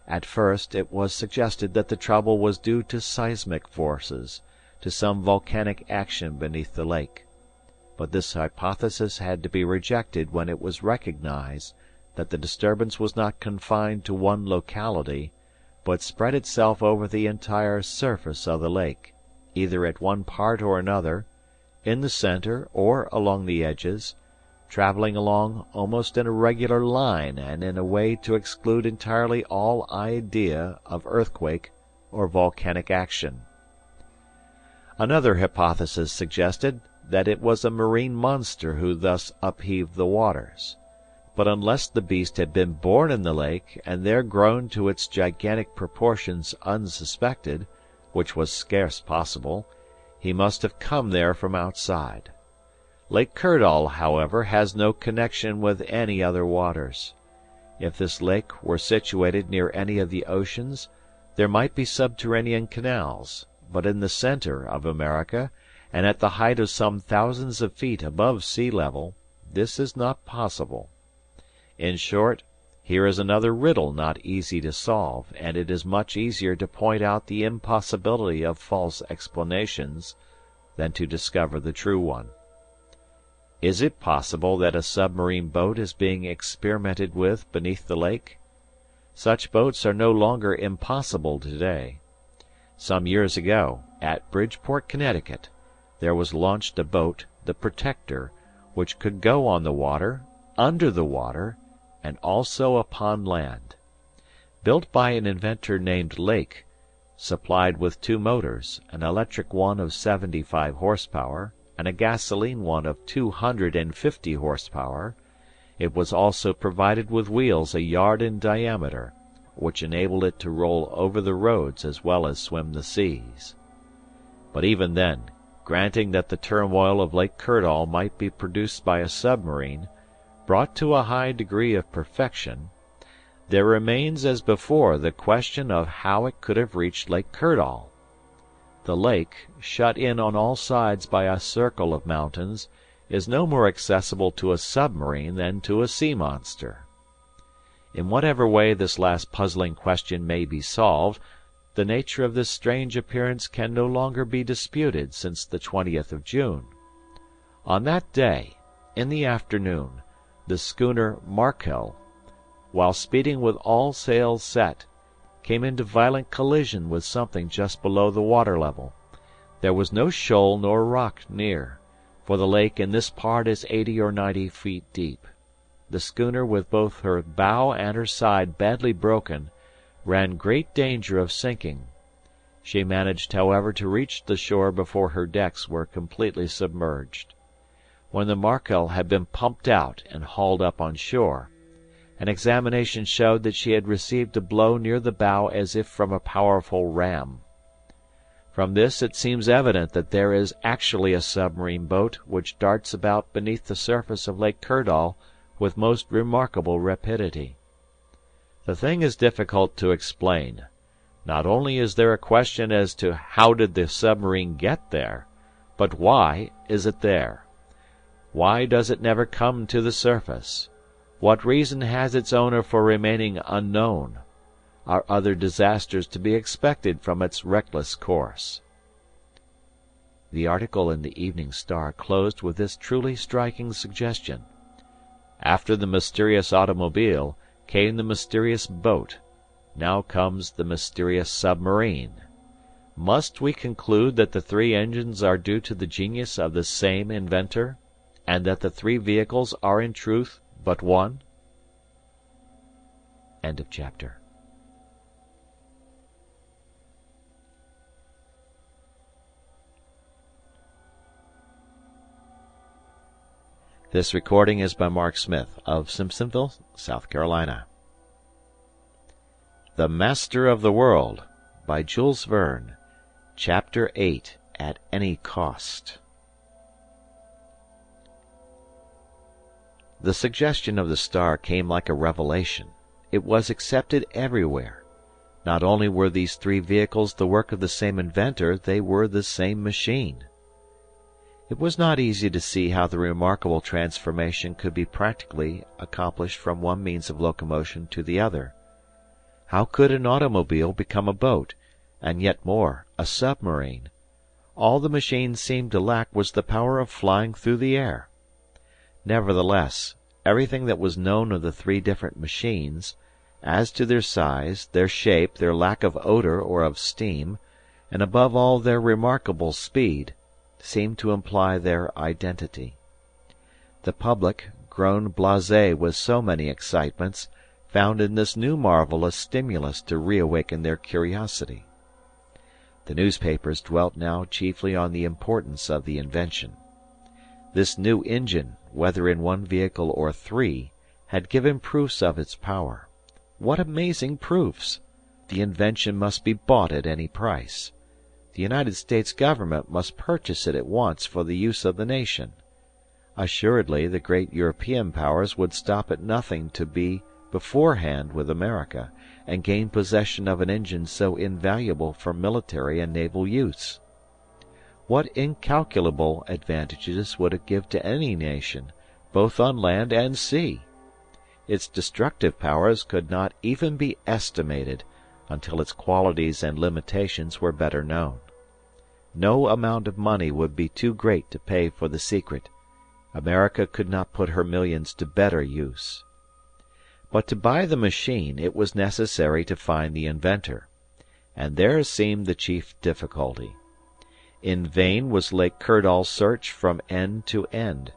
At first it was suggested that the trouble was due to seismic forces, to some volcanic action beneath the lake. But this hypothesis had to be rejected when it was recognized that the disturbance was not confined to one locality, but spread itself over the entire surface of the lake either at one part or another, in the center or along the edges, traveling along almost in a regular line and in a way to exclude entirely all idea of earthquake or volcanic action. Another hypothesis suggested that it was a marine monster who thus upheaved the waters. But unless the beast had been born in the lake and there grown to its gigantic proportions unsuspected, which was scarce possible, he must have come there from outside. Lake Kirdall, however, has no connection with any other waters. If this lake were situated near any of the oceans, there might be subterranean canals, but in the center of America, and at the height of some thousands of feet above sea level, this is not possible. In short, here is another riddle not easy to solve, and it is much easier to point out the impossibility of false explanations than to discover the true one. Is it possible that a submarine boat is being experimented with beneath the lake? Such boats are no longer impossible today. Some years ago, at Bridgeport, Connecticut, there was launched a boat, the Protector, which could go on the water, under the water, and also upon land. Built by an inventor named Lake, supplied with two motors, an electric one of seventy five horsepower, and a gasoline one of two hundred and fifty horsepower, it was also provided with wheels a yard in diameter, which enabled it to roll over the roads as well as swim the seas. But even then, granting that the turmoil of Lake Kirdall might be produced by a submarine, brought to a high degree of perfection, there remains as before the question of how it could have reached Lake Kirdall. The lake, shut in on all sides by a circle of mountains, is no more accessible to a submarine than to a sea monster. In whatever way this last puzzling question may be solved, the nature of this strange appearance can no longer be disputed since the 20th of June. On that day, in the afternoon, the schooner Markel, while speeding with all sails set, came into violent collision with something just below the water level. There was no shoal nor rock near for the lake in this part is eighty or ninety feet deep. The schooner with both her bow and her side badly broken, ran great danger of sinking. She managed, however, to reach the shore before her decks were completely submerged. When the Markel had been pumped out and hauled up on shore, an examination showed that she had received a blow near the bow as if from a powerful ram. From this it seems evident that there is actually a submarine boat which darts about beneath the surface of Lake Kirdall with most remarkable rapidity. The thing is difficult to explain. Not only is there a question as to how did the submarine get there, but why is it there? Why does it never come to the surface? What reason has its owner for remaining unknown? Are other disasters to be expected from its reckless course? The article in the Evening Star closed with this truly striking suggestion: After the mysterious automobile came the mysterious boat; now comes the mysterious submarine. Must we conclude that the three engines are due to the genius of the same inventor, and that the three vehicles are in truth but one? Of This recording is by Mark Smith of Simpsonville, South Carolina. The Master of the World by Jules Verne Chapter 8 At Any Cost The suggestion of the star came like a revelation. It was accepted everywhere. Not only were these three vehicles the work of the same inventor, they were the same machine. It was not easy to see how the remarkable transformation could be practically accomplished from one means of locomotion to the other. How could an automobile become a boat, and yet more, a submarine? All the machine seemed to lack was the power of flying through the air. Nevertheless, everything that was known of the three different machines, as to their size, their shape, their lack of odor or of steam, and above all their remarkable speed, seemed to imply their identity. The public, grown blasé with so many excitements, found in this new marvel a stimulus to reawaken their curiosity. The newspapers dwelt now chiefly on the importance of the invention. This new engine, whether in one vehicle or three, had given proofs of its power. What amazing proofs! The invention must be bought at any price. The United States government must purchase it at once for the use of the nation. Assuredly the great European powers would stop at nothing to be beforehand with America, and gain possession of an engine so invaluable for military and naval use. What incalculable advantages would it give to any nation, both on land and sea! Its destructive powers could not even be estimated until its qualities and limitations were better known. No amount of money would be too great to pay for the secret America could not put her millions to better use. But to buy the machine it was necessary to find the inventor. And there seemed the chief difficulty. In vain was Lake Kirdall searched from end to end.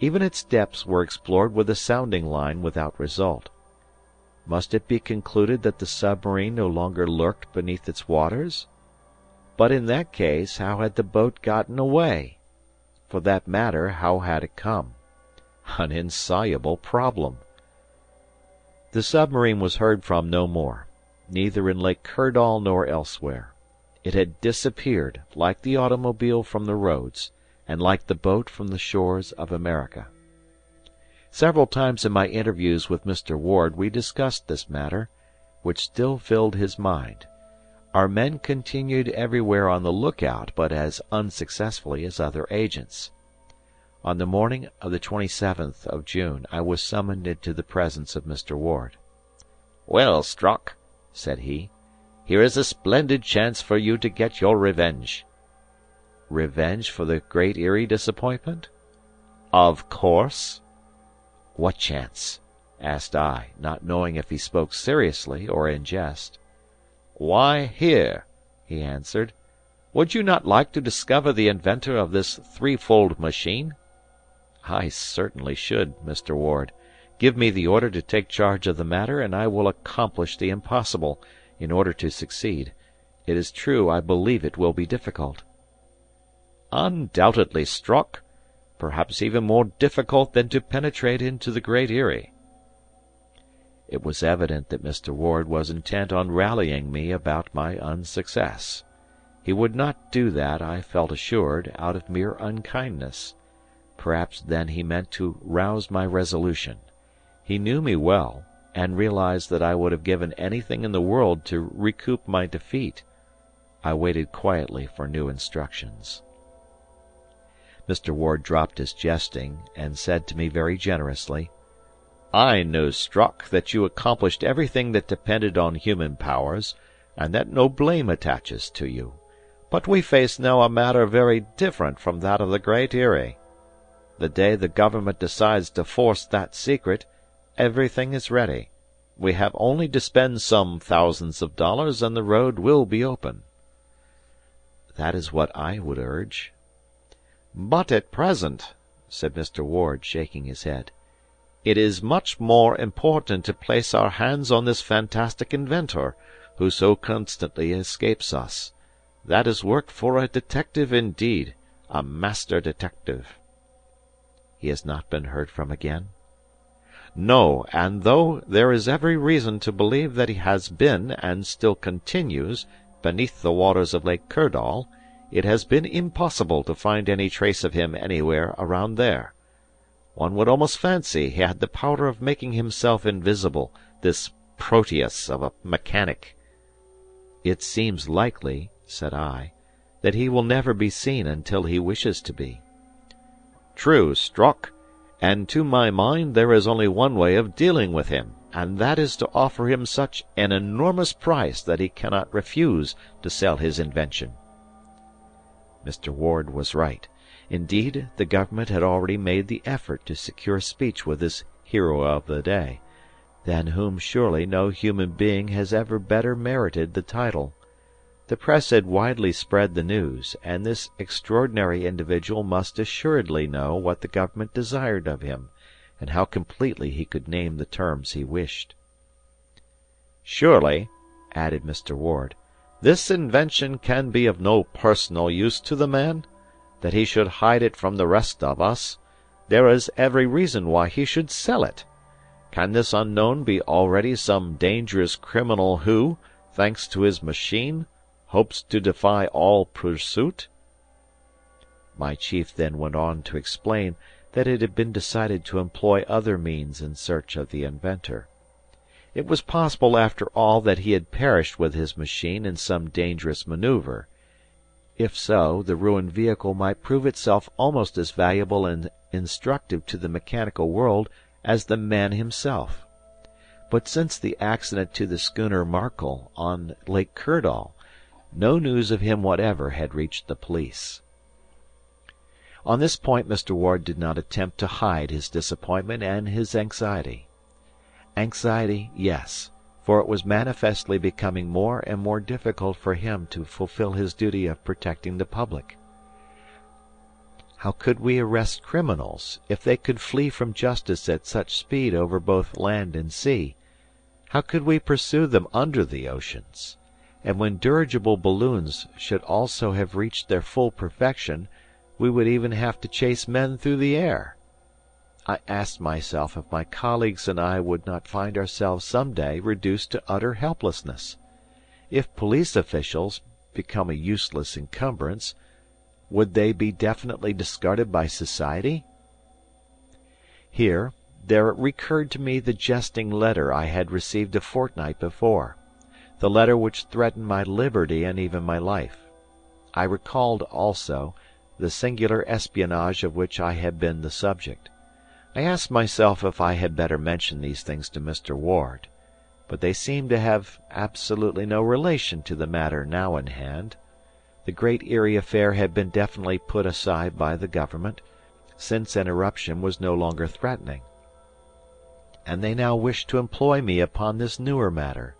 Even its depths were explored with a sounding line without result. Must it be concluded that the submarine no longer lurked beneath its waters? But in that case, how had the boat gotten away? For that matter, how had it come? An insoluble problem. The submarine was heard from no more, neither in Lake Kirdall nor elsewhere. It had disappeared, like the automobile from the roads, and like the boat from the shores of America. Several times in my interviews with Mr. Ward we discussed this matter, which still filled his mind. Our men continued everywhere on the lookout, but as unsuccessfully as other agents. On the morning of the 27th of June I was summoned into the presence of Mr. Ward. "Well, Strock," said he, "here is a splendid chance for you to get your revenge." "Revenge for the Great Eyrie disappointment?" "Of course." "What chance?" asked I, not knowing if he spoke seriously or in jest. "Why, here," he answered. "Would you not like to discover the inventor of this threefold machine?" "I certainly should, Mr. Ward. Give me the order to take charge of the matter, and I will accomplish the impossible, in order to succeed. It is true I believe it will be difficult." "Undoubtedly, Strock. Perhaps even more difficult than to penetrate into the Great Eyrie." It was evident that Mr. Ward was intent on rallying me about my unsuccess. He would not do that, I felt assured, out of mere unkindness. Perhaps then he meant to rouse my resolution. He knew me well, and realized that I would have given anything in the world to recoup my defeat. I waited quietly for new instructions. Mr. Ward dropped his jesting, and said to me very generously, "I know, Strock, that you accomplished everything that depended on human powers, and that no blame attaches to you. But we face now a matter very different from that of the Great Eyrie. The day the government decides to force that secret, everything is ready. We have only to spend some thousands of dollars and the road will be open." "That is what I would urge." "But at present," said Mr. Ward, shaking his head, "it is much more important to place our hands on this fantastic inventor, who so constantly escapes us. That is work for a detective indeed, a master detective." "He has not been heard from again?" "No, and though there is every reason to believe that he has been, and still continues, beneath the waters of Lake Kirdall it has been impossible to find any trace of him anywhere around there. One would almost fancy he had the power of making himself invisible, this Proteus of a mechanic." "It seems likely," said I, "that he will never be seen until he wishes to be." "True, Strock, and to my mind there is only one way of dealing with him, and that is to offer him such an enormous price that he cannot refuse to sell his invention. Mr. Ward was right. Indeed, the government had already made the effort to secure speech with this hero of the day, than whom surely no human being has ever better merited the title. The press had widely spread the news, and this extraordinary individual must assuredly know what the government desired of him, and how completely he could name the terms he wished. Surely, added Mr. Ward. This invention can be of no personal use to the man? That he should hide it from the rest of us? There is every reason why he should sell it. Can this unknown be already some dangerous criminal who, thanks to his machine, hopes to defy all pursuit? My chief then went on to explain that it had been decided to employ other means in search of the inventor. It was possible after all that he had perished with his machine in some dangerous maneuver. If so, the ruined vehicle might prove itself almost as valuable and instructive to the mechanical world as the man himself. But since the accident to the schooner Markel on Lake Kirdall, no news of him whatever had reached the police. On this point Mr. Ward did not attempt to hide his disappointment and his anxiety. Anxiety, yes, for it was manifestly becoming more and more difficult for him to fulfill his duty of protecting the public. How could we arrest criminals, if they could flee from justice at such speed over both land and sea? How could we pursue them under the oceans? And when dirigible balloons should also have reached their full perfection, we would even have to chase men through the air. I asked myself if my colleagues and I would not find ourselves some day reduced to utter helplessness. If police officials become a useless encumbrance, would they be definitely discarded by society? Here, there recurred to me the jesting letter I had received a fortnight before, the letter which threatened my liberty and even my life. I recalled, also, the singular espionage of which I had been the subject. I asked myself if I had better mention these things to Mr. Ward, but they seemed to have absolutely no relation to the matter now in hand. The Great Eyrie affair had been definitely put aside by the government, since an eruption was no longer threatening. And they now wished to employ me upon this newer matter.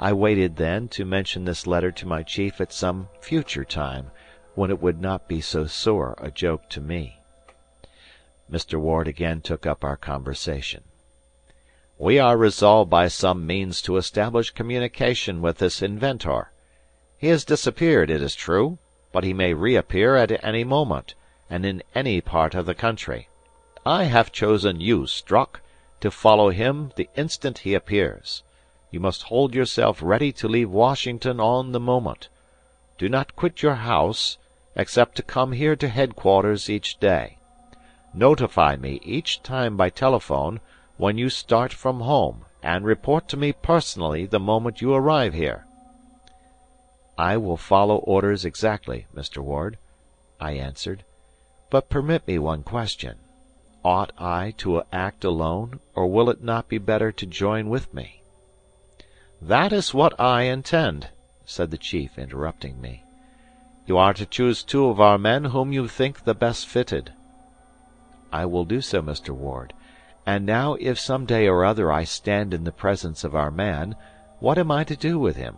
I waited, then, to mention this letter to my chief at some future time, when it would not be so sore a joke to me. Mr. Ward again took up our conversation. "We are resolved by some means to establish communication with this inventor. He has disappeared, it is true, but he may reappear at any moment, and in any part of the country. I have chosen you, Strock, to follow him the instant he appears. You must hold yourself ready to leave Washington on the moment. Do not quit your house, except to come here to headquarters each day. Notify me each time by telephone when you start from home, and report to me personally the moment you arrive here. "I will follow orders exactly, Mr. Ward," I answered. "But permit me one question. Ought I to act alone, or will it not be better to join with me?" "That is what I intend," said the chief, interrupting me. "You are to choose two of our men whom you think the best fitted." "I will do so, Mr. Ward. And now if some day or other I stand in the presence of our man, what am I to do with him?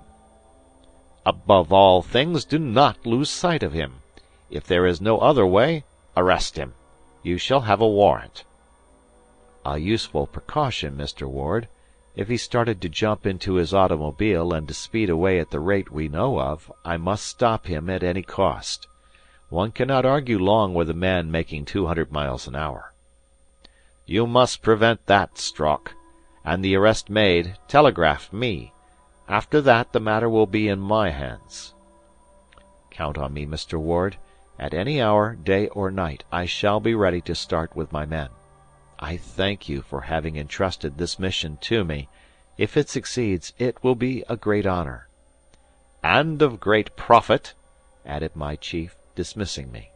Above all things, do not lose sight of him. If there is no other way, arrest him. You shall have a warrant." "A useful precaution, Mr. Ward. If he started to jump into his automobile and to speed away at the rate we know of, I must stop him at any cost. One cannot argue long with a man making two hundred miles an hour." "You must prevent that, Strock. And the arrest made, telegraph me. After that the matter will be in my hands." "Count on me, Mr. Ward. At any hour, day or night, I shall be ready to start with my men. I thank you for having entrusted this mission to me. If it succeeds, it will be a great honor." "And of great profit," added my chief, dismissing me.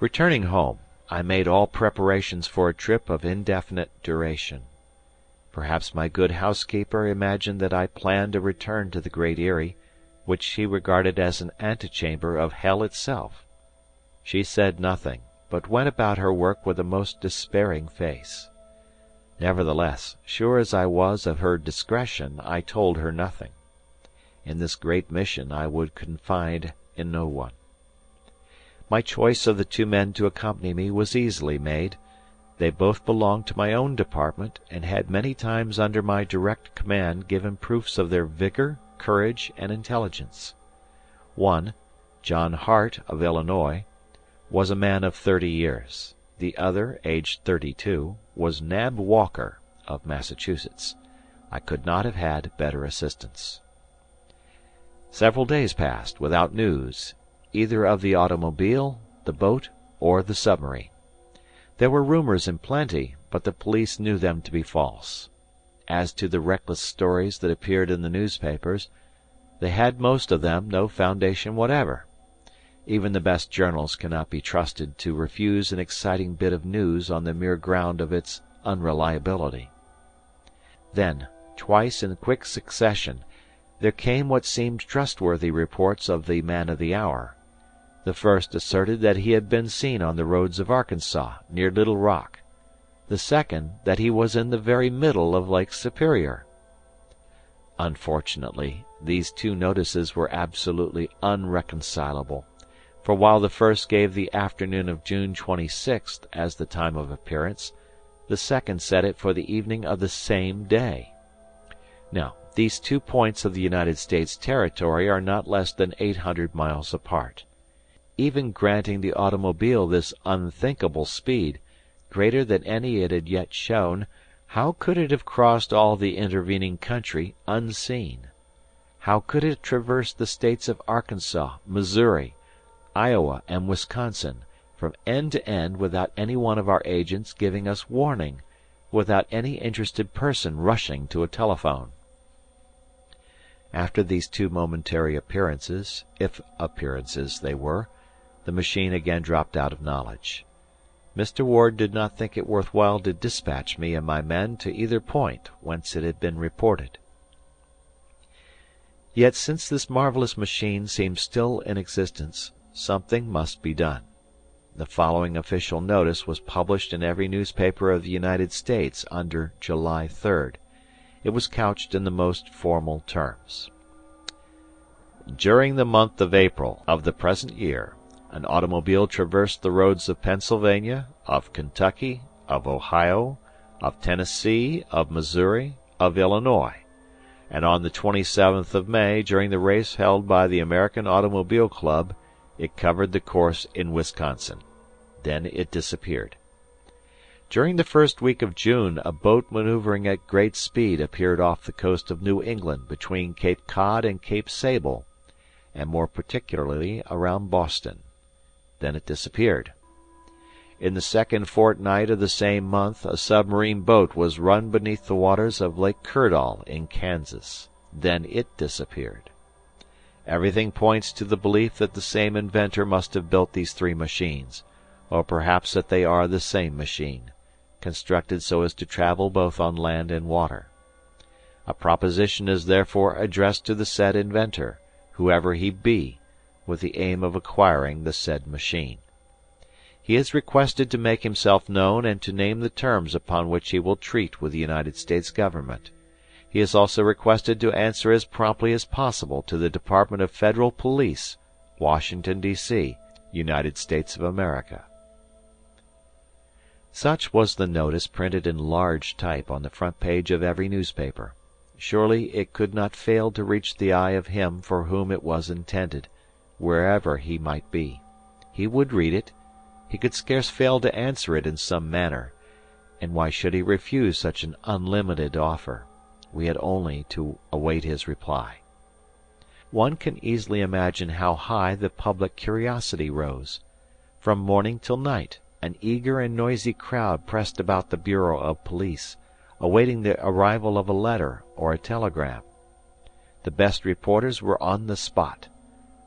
Returning home, I made all preparations for a trip of indefinite duration. Perhaps my good housekeeper imagined that I planned a return to the Great Eyrie, which she regarded as an antechamber of hell itself. She said nothing, but went about her work with a most despairing face. Nevertheless, sure as I was of her discretion, I told her nothing. In this great mission I would confide in no one. My choice of the two men to accompany me was easily made. They both belonged to my own department, and had many times under my direct command given proofs of their vigor, courage, and intelligence. One, John Hart, of Illinois, was a man of thirty years; the other, aged thirty two, was Nab Walker, of Massachusetts. I could not have had better assistants. Several days passed without news either of the automobile, the boat, or the submarine. There were rumors in plenty, but the police knew them to be false. As to the reckless stories that appeared in the newspapers, they had most of them no foundation whatever. Even the best journals cannot be trusted to refuse an exciting bit of news on the mere ground of its unreliability. Then, twice in quick succession, there came what seemed trustworthy reports of the man of the hour. The first asserted that he had been seen on the roads of Arkansas, near Little Rock; the second that he was in the very middle of Lake Superior. Unfortunately, these two notices were absolutely unreconcilable, for while the first gave the afternoon of June 26th as the time of appearance, the second set it for the evening of the same day. These two points of the United States territory are not less than 800 miles apart. Even granting the automobile this unthinkable speed, greater than any it had yet shown, how could it have crossed all the intervening country unseen? How could it traverse the states of Arkansas, Missouri, Iowa, and Wisconsin, from end to end without any one of our agents giving us warning, without any interested person rushing to a telephone. After these two momentary appearances, if appearances they were, the machine again dropped out of knowledge. Mr. Ward did not think it worth while to dispatch me and my men to either point whence it had been reported. Yet since this marvelous machine seemed still in existence, something must be done. The following official notice was published in every newspaper of the United States under July 3d. It was couched in the most formal terms: During the month of April of the present year, an automobile traversed the roads of Pennsylvania, of Kentucky, of Ohio, of Tennessee, of Missouri, of Illinois, and on the 27th of May, during the race held by the American Automobile Club, it covered the course in Wisconsin. Then it disappeared. During the first week of June a boat maneuvering at great speed appeared off the coast of New England between Cape Cod and Cape Sable, and more particularly around Boston. Then it disappeared. In the second fortnight of the same month a submarine boat was run beneath the waters of Lake Kirdall in Kansas. Then it disappeared. Everything points to the belief that the same inventor must have built these three machines, or perhaps that they are the same machine, constructed so as to travel both on land and water. A proposition is therefore addressed to the said inventor, whoever he be, with the aim of acquiring the said machine. He is requested to make himself known and to name the terms upon which he will treat with the United States government. He is also requested to answer as promptly as possible to the Department of Federal Police, Washington, D.C., United States of America. Such was the notice printed in large type on the front page of every newspaper. Surely it could not fail to reach the eye of him for whom it was intended, wherever he might be. He would read it he could scarce fail to answer it in some manner, and why should he refuse such an unlimited offer? We had only to await his reply. One can easily imagine how high the public curiosity rose. From morning till night an eager and noisy crowd pressed about the bureau of police, awaiting the arrival of a letter or a telegram. The best reporters were on the spot.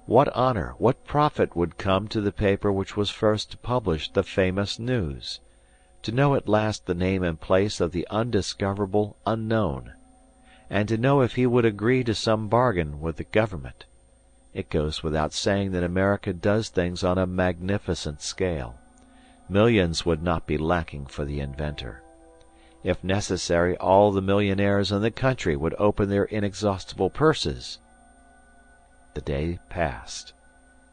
What honor, what profit would come to the paper which was first to publish the famous news? To know at last the name and place of the undiscoverable unknown, and to know if he would agree to some bargain with the government. It goes without saying that America does things on a magnificent scale. Millions would not be lacking for the inventor. If necessary all the millionaires in the country would open their inexhaustible purses. The day passed.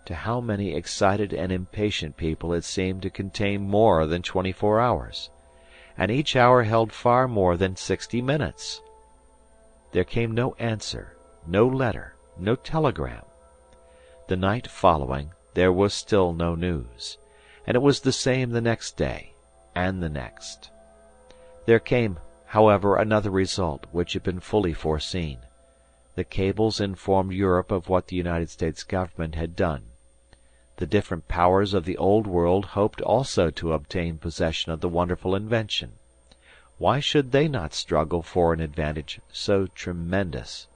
To how many excited and impatient people it seemed to contain more than twenty four hours. And each hour held far more than sixty minutes. There came no answer, no letter, no telegram. The night following there was still no news, and it was the same the next day, and the next. There came, however, another result which had been fully foreseen. The cables informed Europe of what the United States government had done. The different powers of the Old World hoped also to obtain possession of the wonderful invention. Why should they not struggle for an advantage so tremendous?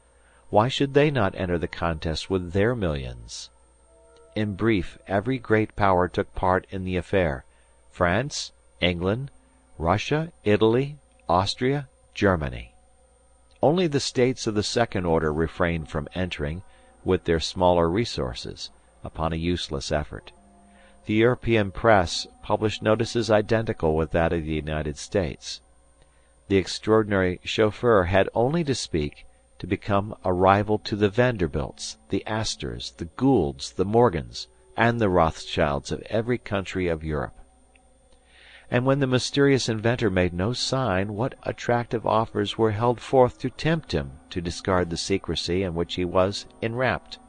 Why should they not enter the contest with their millions? In brief, every great power took part in the affair France, England, Russia, Italy, Austria, Germany. Only the states of the second order refrained from entering, with their smaller resources, upon a useless effort. The European press published notices identical with that of the United States. The extraordinary chauffeur had only to speak to become a rival to the Vanderbilts, the Astors, the Goulds, the Morgans, and the Rothschilds of every country of Europe. And when the mysterious inventor made no sign, what attractive offers were held forth to tempt him to discard the secrecy in which he was enwrapped!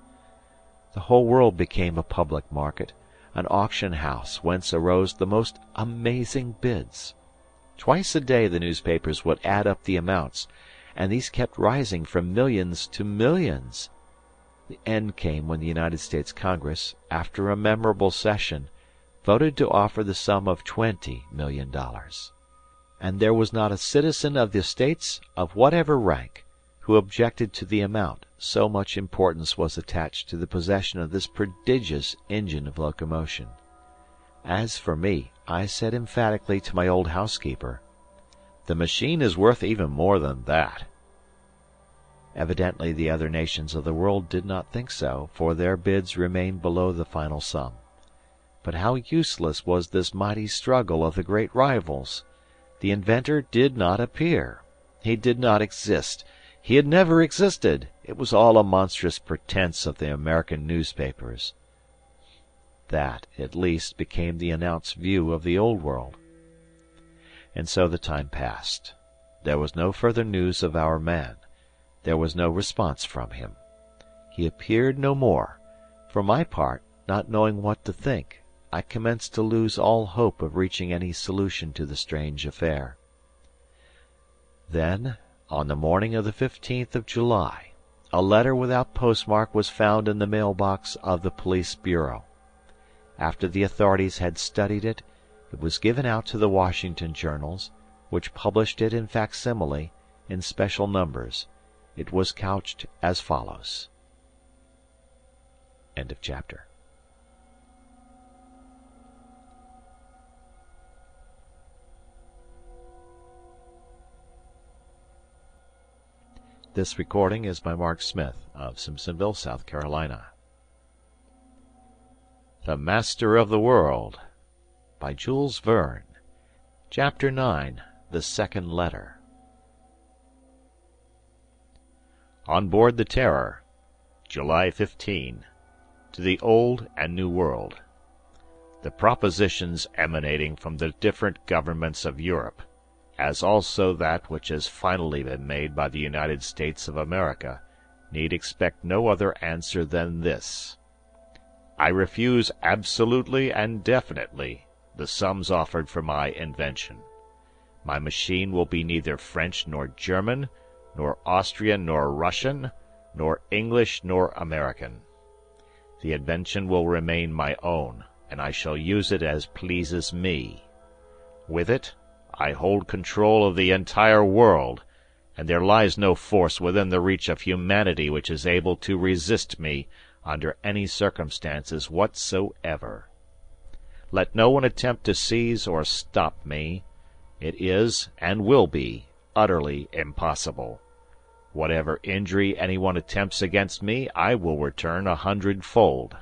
The whole world became a public market, an auction house whence arose the most amazing bids. Twice a day the newspapers would add up the amounts, and these kept rising from millions to millions. The end came when the United States Congress, after a memorable session, voted to offer the sum of twenty million dollars. And there was not a citizen of the States, of whatever rank, who objected to the amount, so much importance was attached to the possession of this prodigious engine of locomotion. As for me, I said emphatically to my old housekeeper, "The machine is worth even more than that." Evidently the other nations of the world did not think so, for their bids remained below the final sum. But how useless was this mighty struggle of the great rivals! The inventor did not appear. He did not exist. He had never existed. It was all a monstrous pretence of the American newspapers. That, at least, became the announced view of the Old World. And so the time passed. There was no further news of our man. There was no response from him. He appeared no more. For my part, not knowing what to think. I commenced to lose all hope of reaching any solution to the strange affair. Then, on the morning of the fifteenth of July, a letter without postmark was found in the mail box of the police bureau. After the authorities had studied it, it was given out to the Washington journals, which published it in facsimile, in special numbers. It was couched as follows. End of chapter. This recording is by Mark Smith of Simpsonville, South Carolina. The Master of the World. Chapter 9 The Second Letter. On board the Terror, July 15. To the Old and New World. The propositions emanating from the different governments of Europe as also that which has finally been made by the United States of America, need expect no other answer than this: I refuse absolutely and definitely the sums offered for my invention. My machine will be neither French nor German, nor Austrian nor Russian, nor English nor American. The invention will remain my own, and I shall use it as pleases me. With it I hold control of the entire world, and there lies no force within the reach of humanity which is able to resist me under any circumstances whatsoever. Let no one attempt to seize or stop me. It is, and will be, utterly impossible. Whatever injury anyone attempts against me, I will return a hundredfold.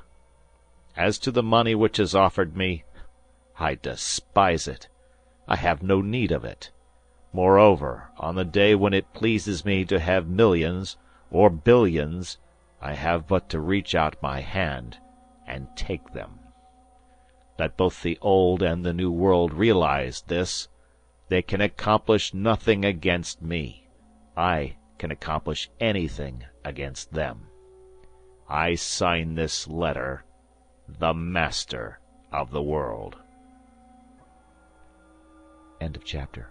As to the money which is offered me, I despise it. I have no need of it. Moreover, on the day when it pleases me to have millions, or billions, I have but to reach out my hand and take them. Let both the Old and the New World realize this. They can accomplish nothing against me. I can accomplish anything against them. I sign this letter, the Master of the World. End of chapter.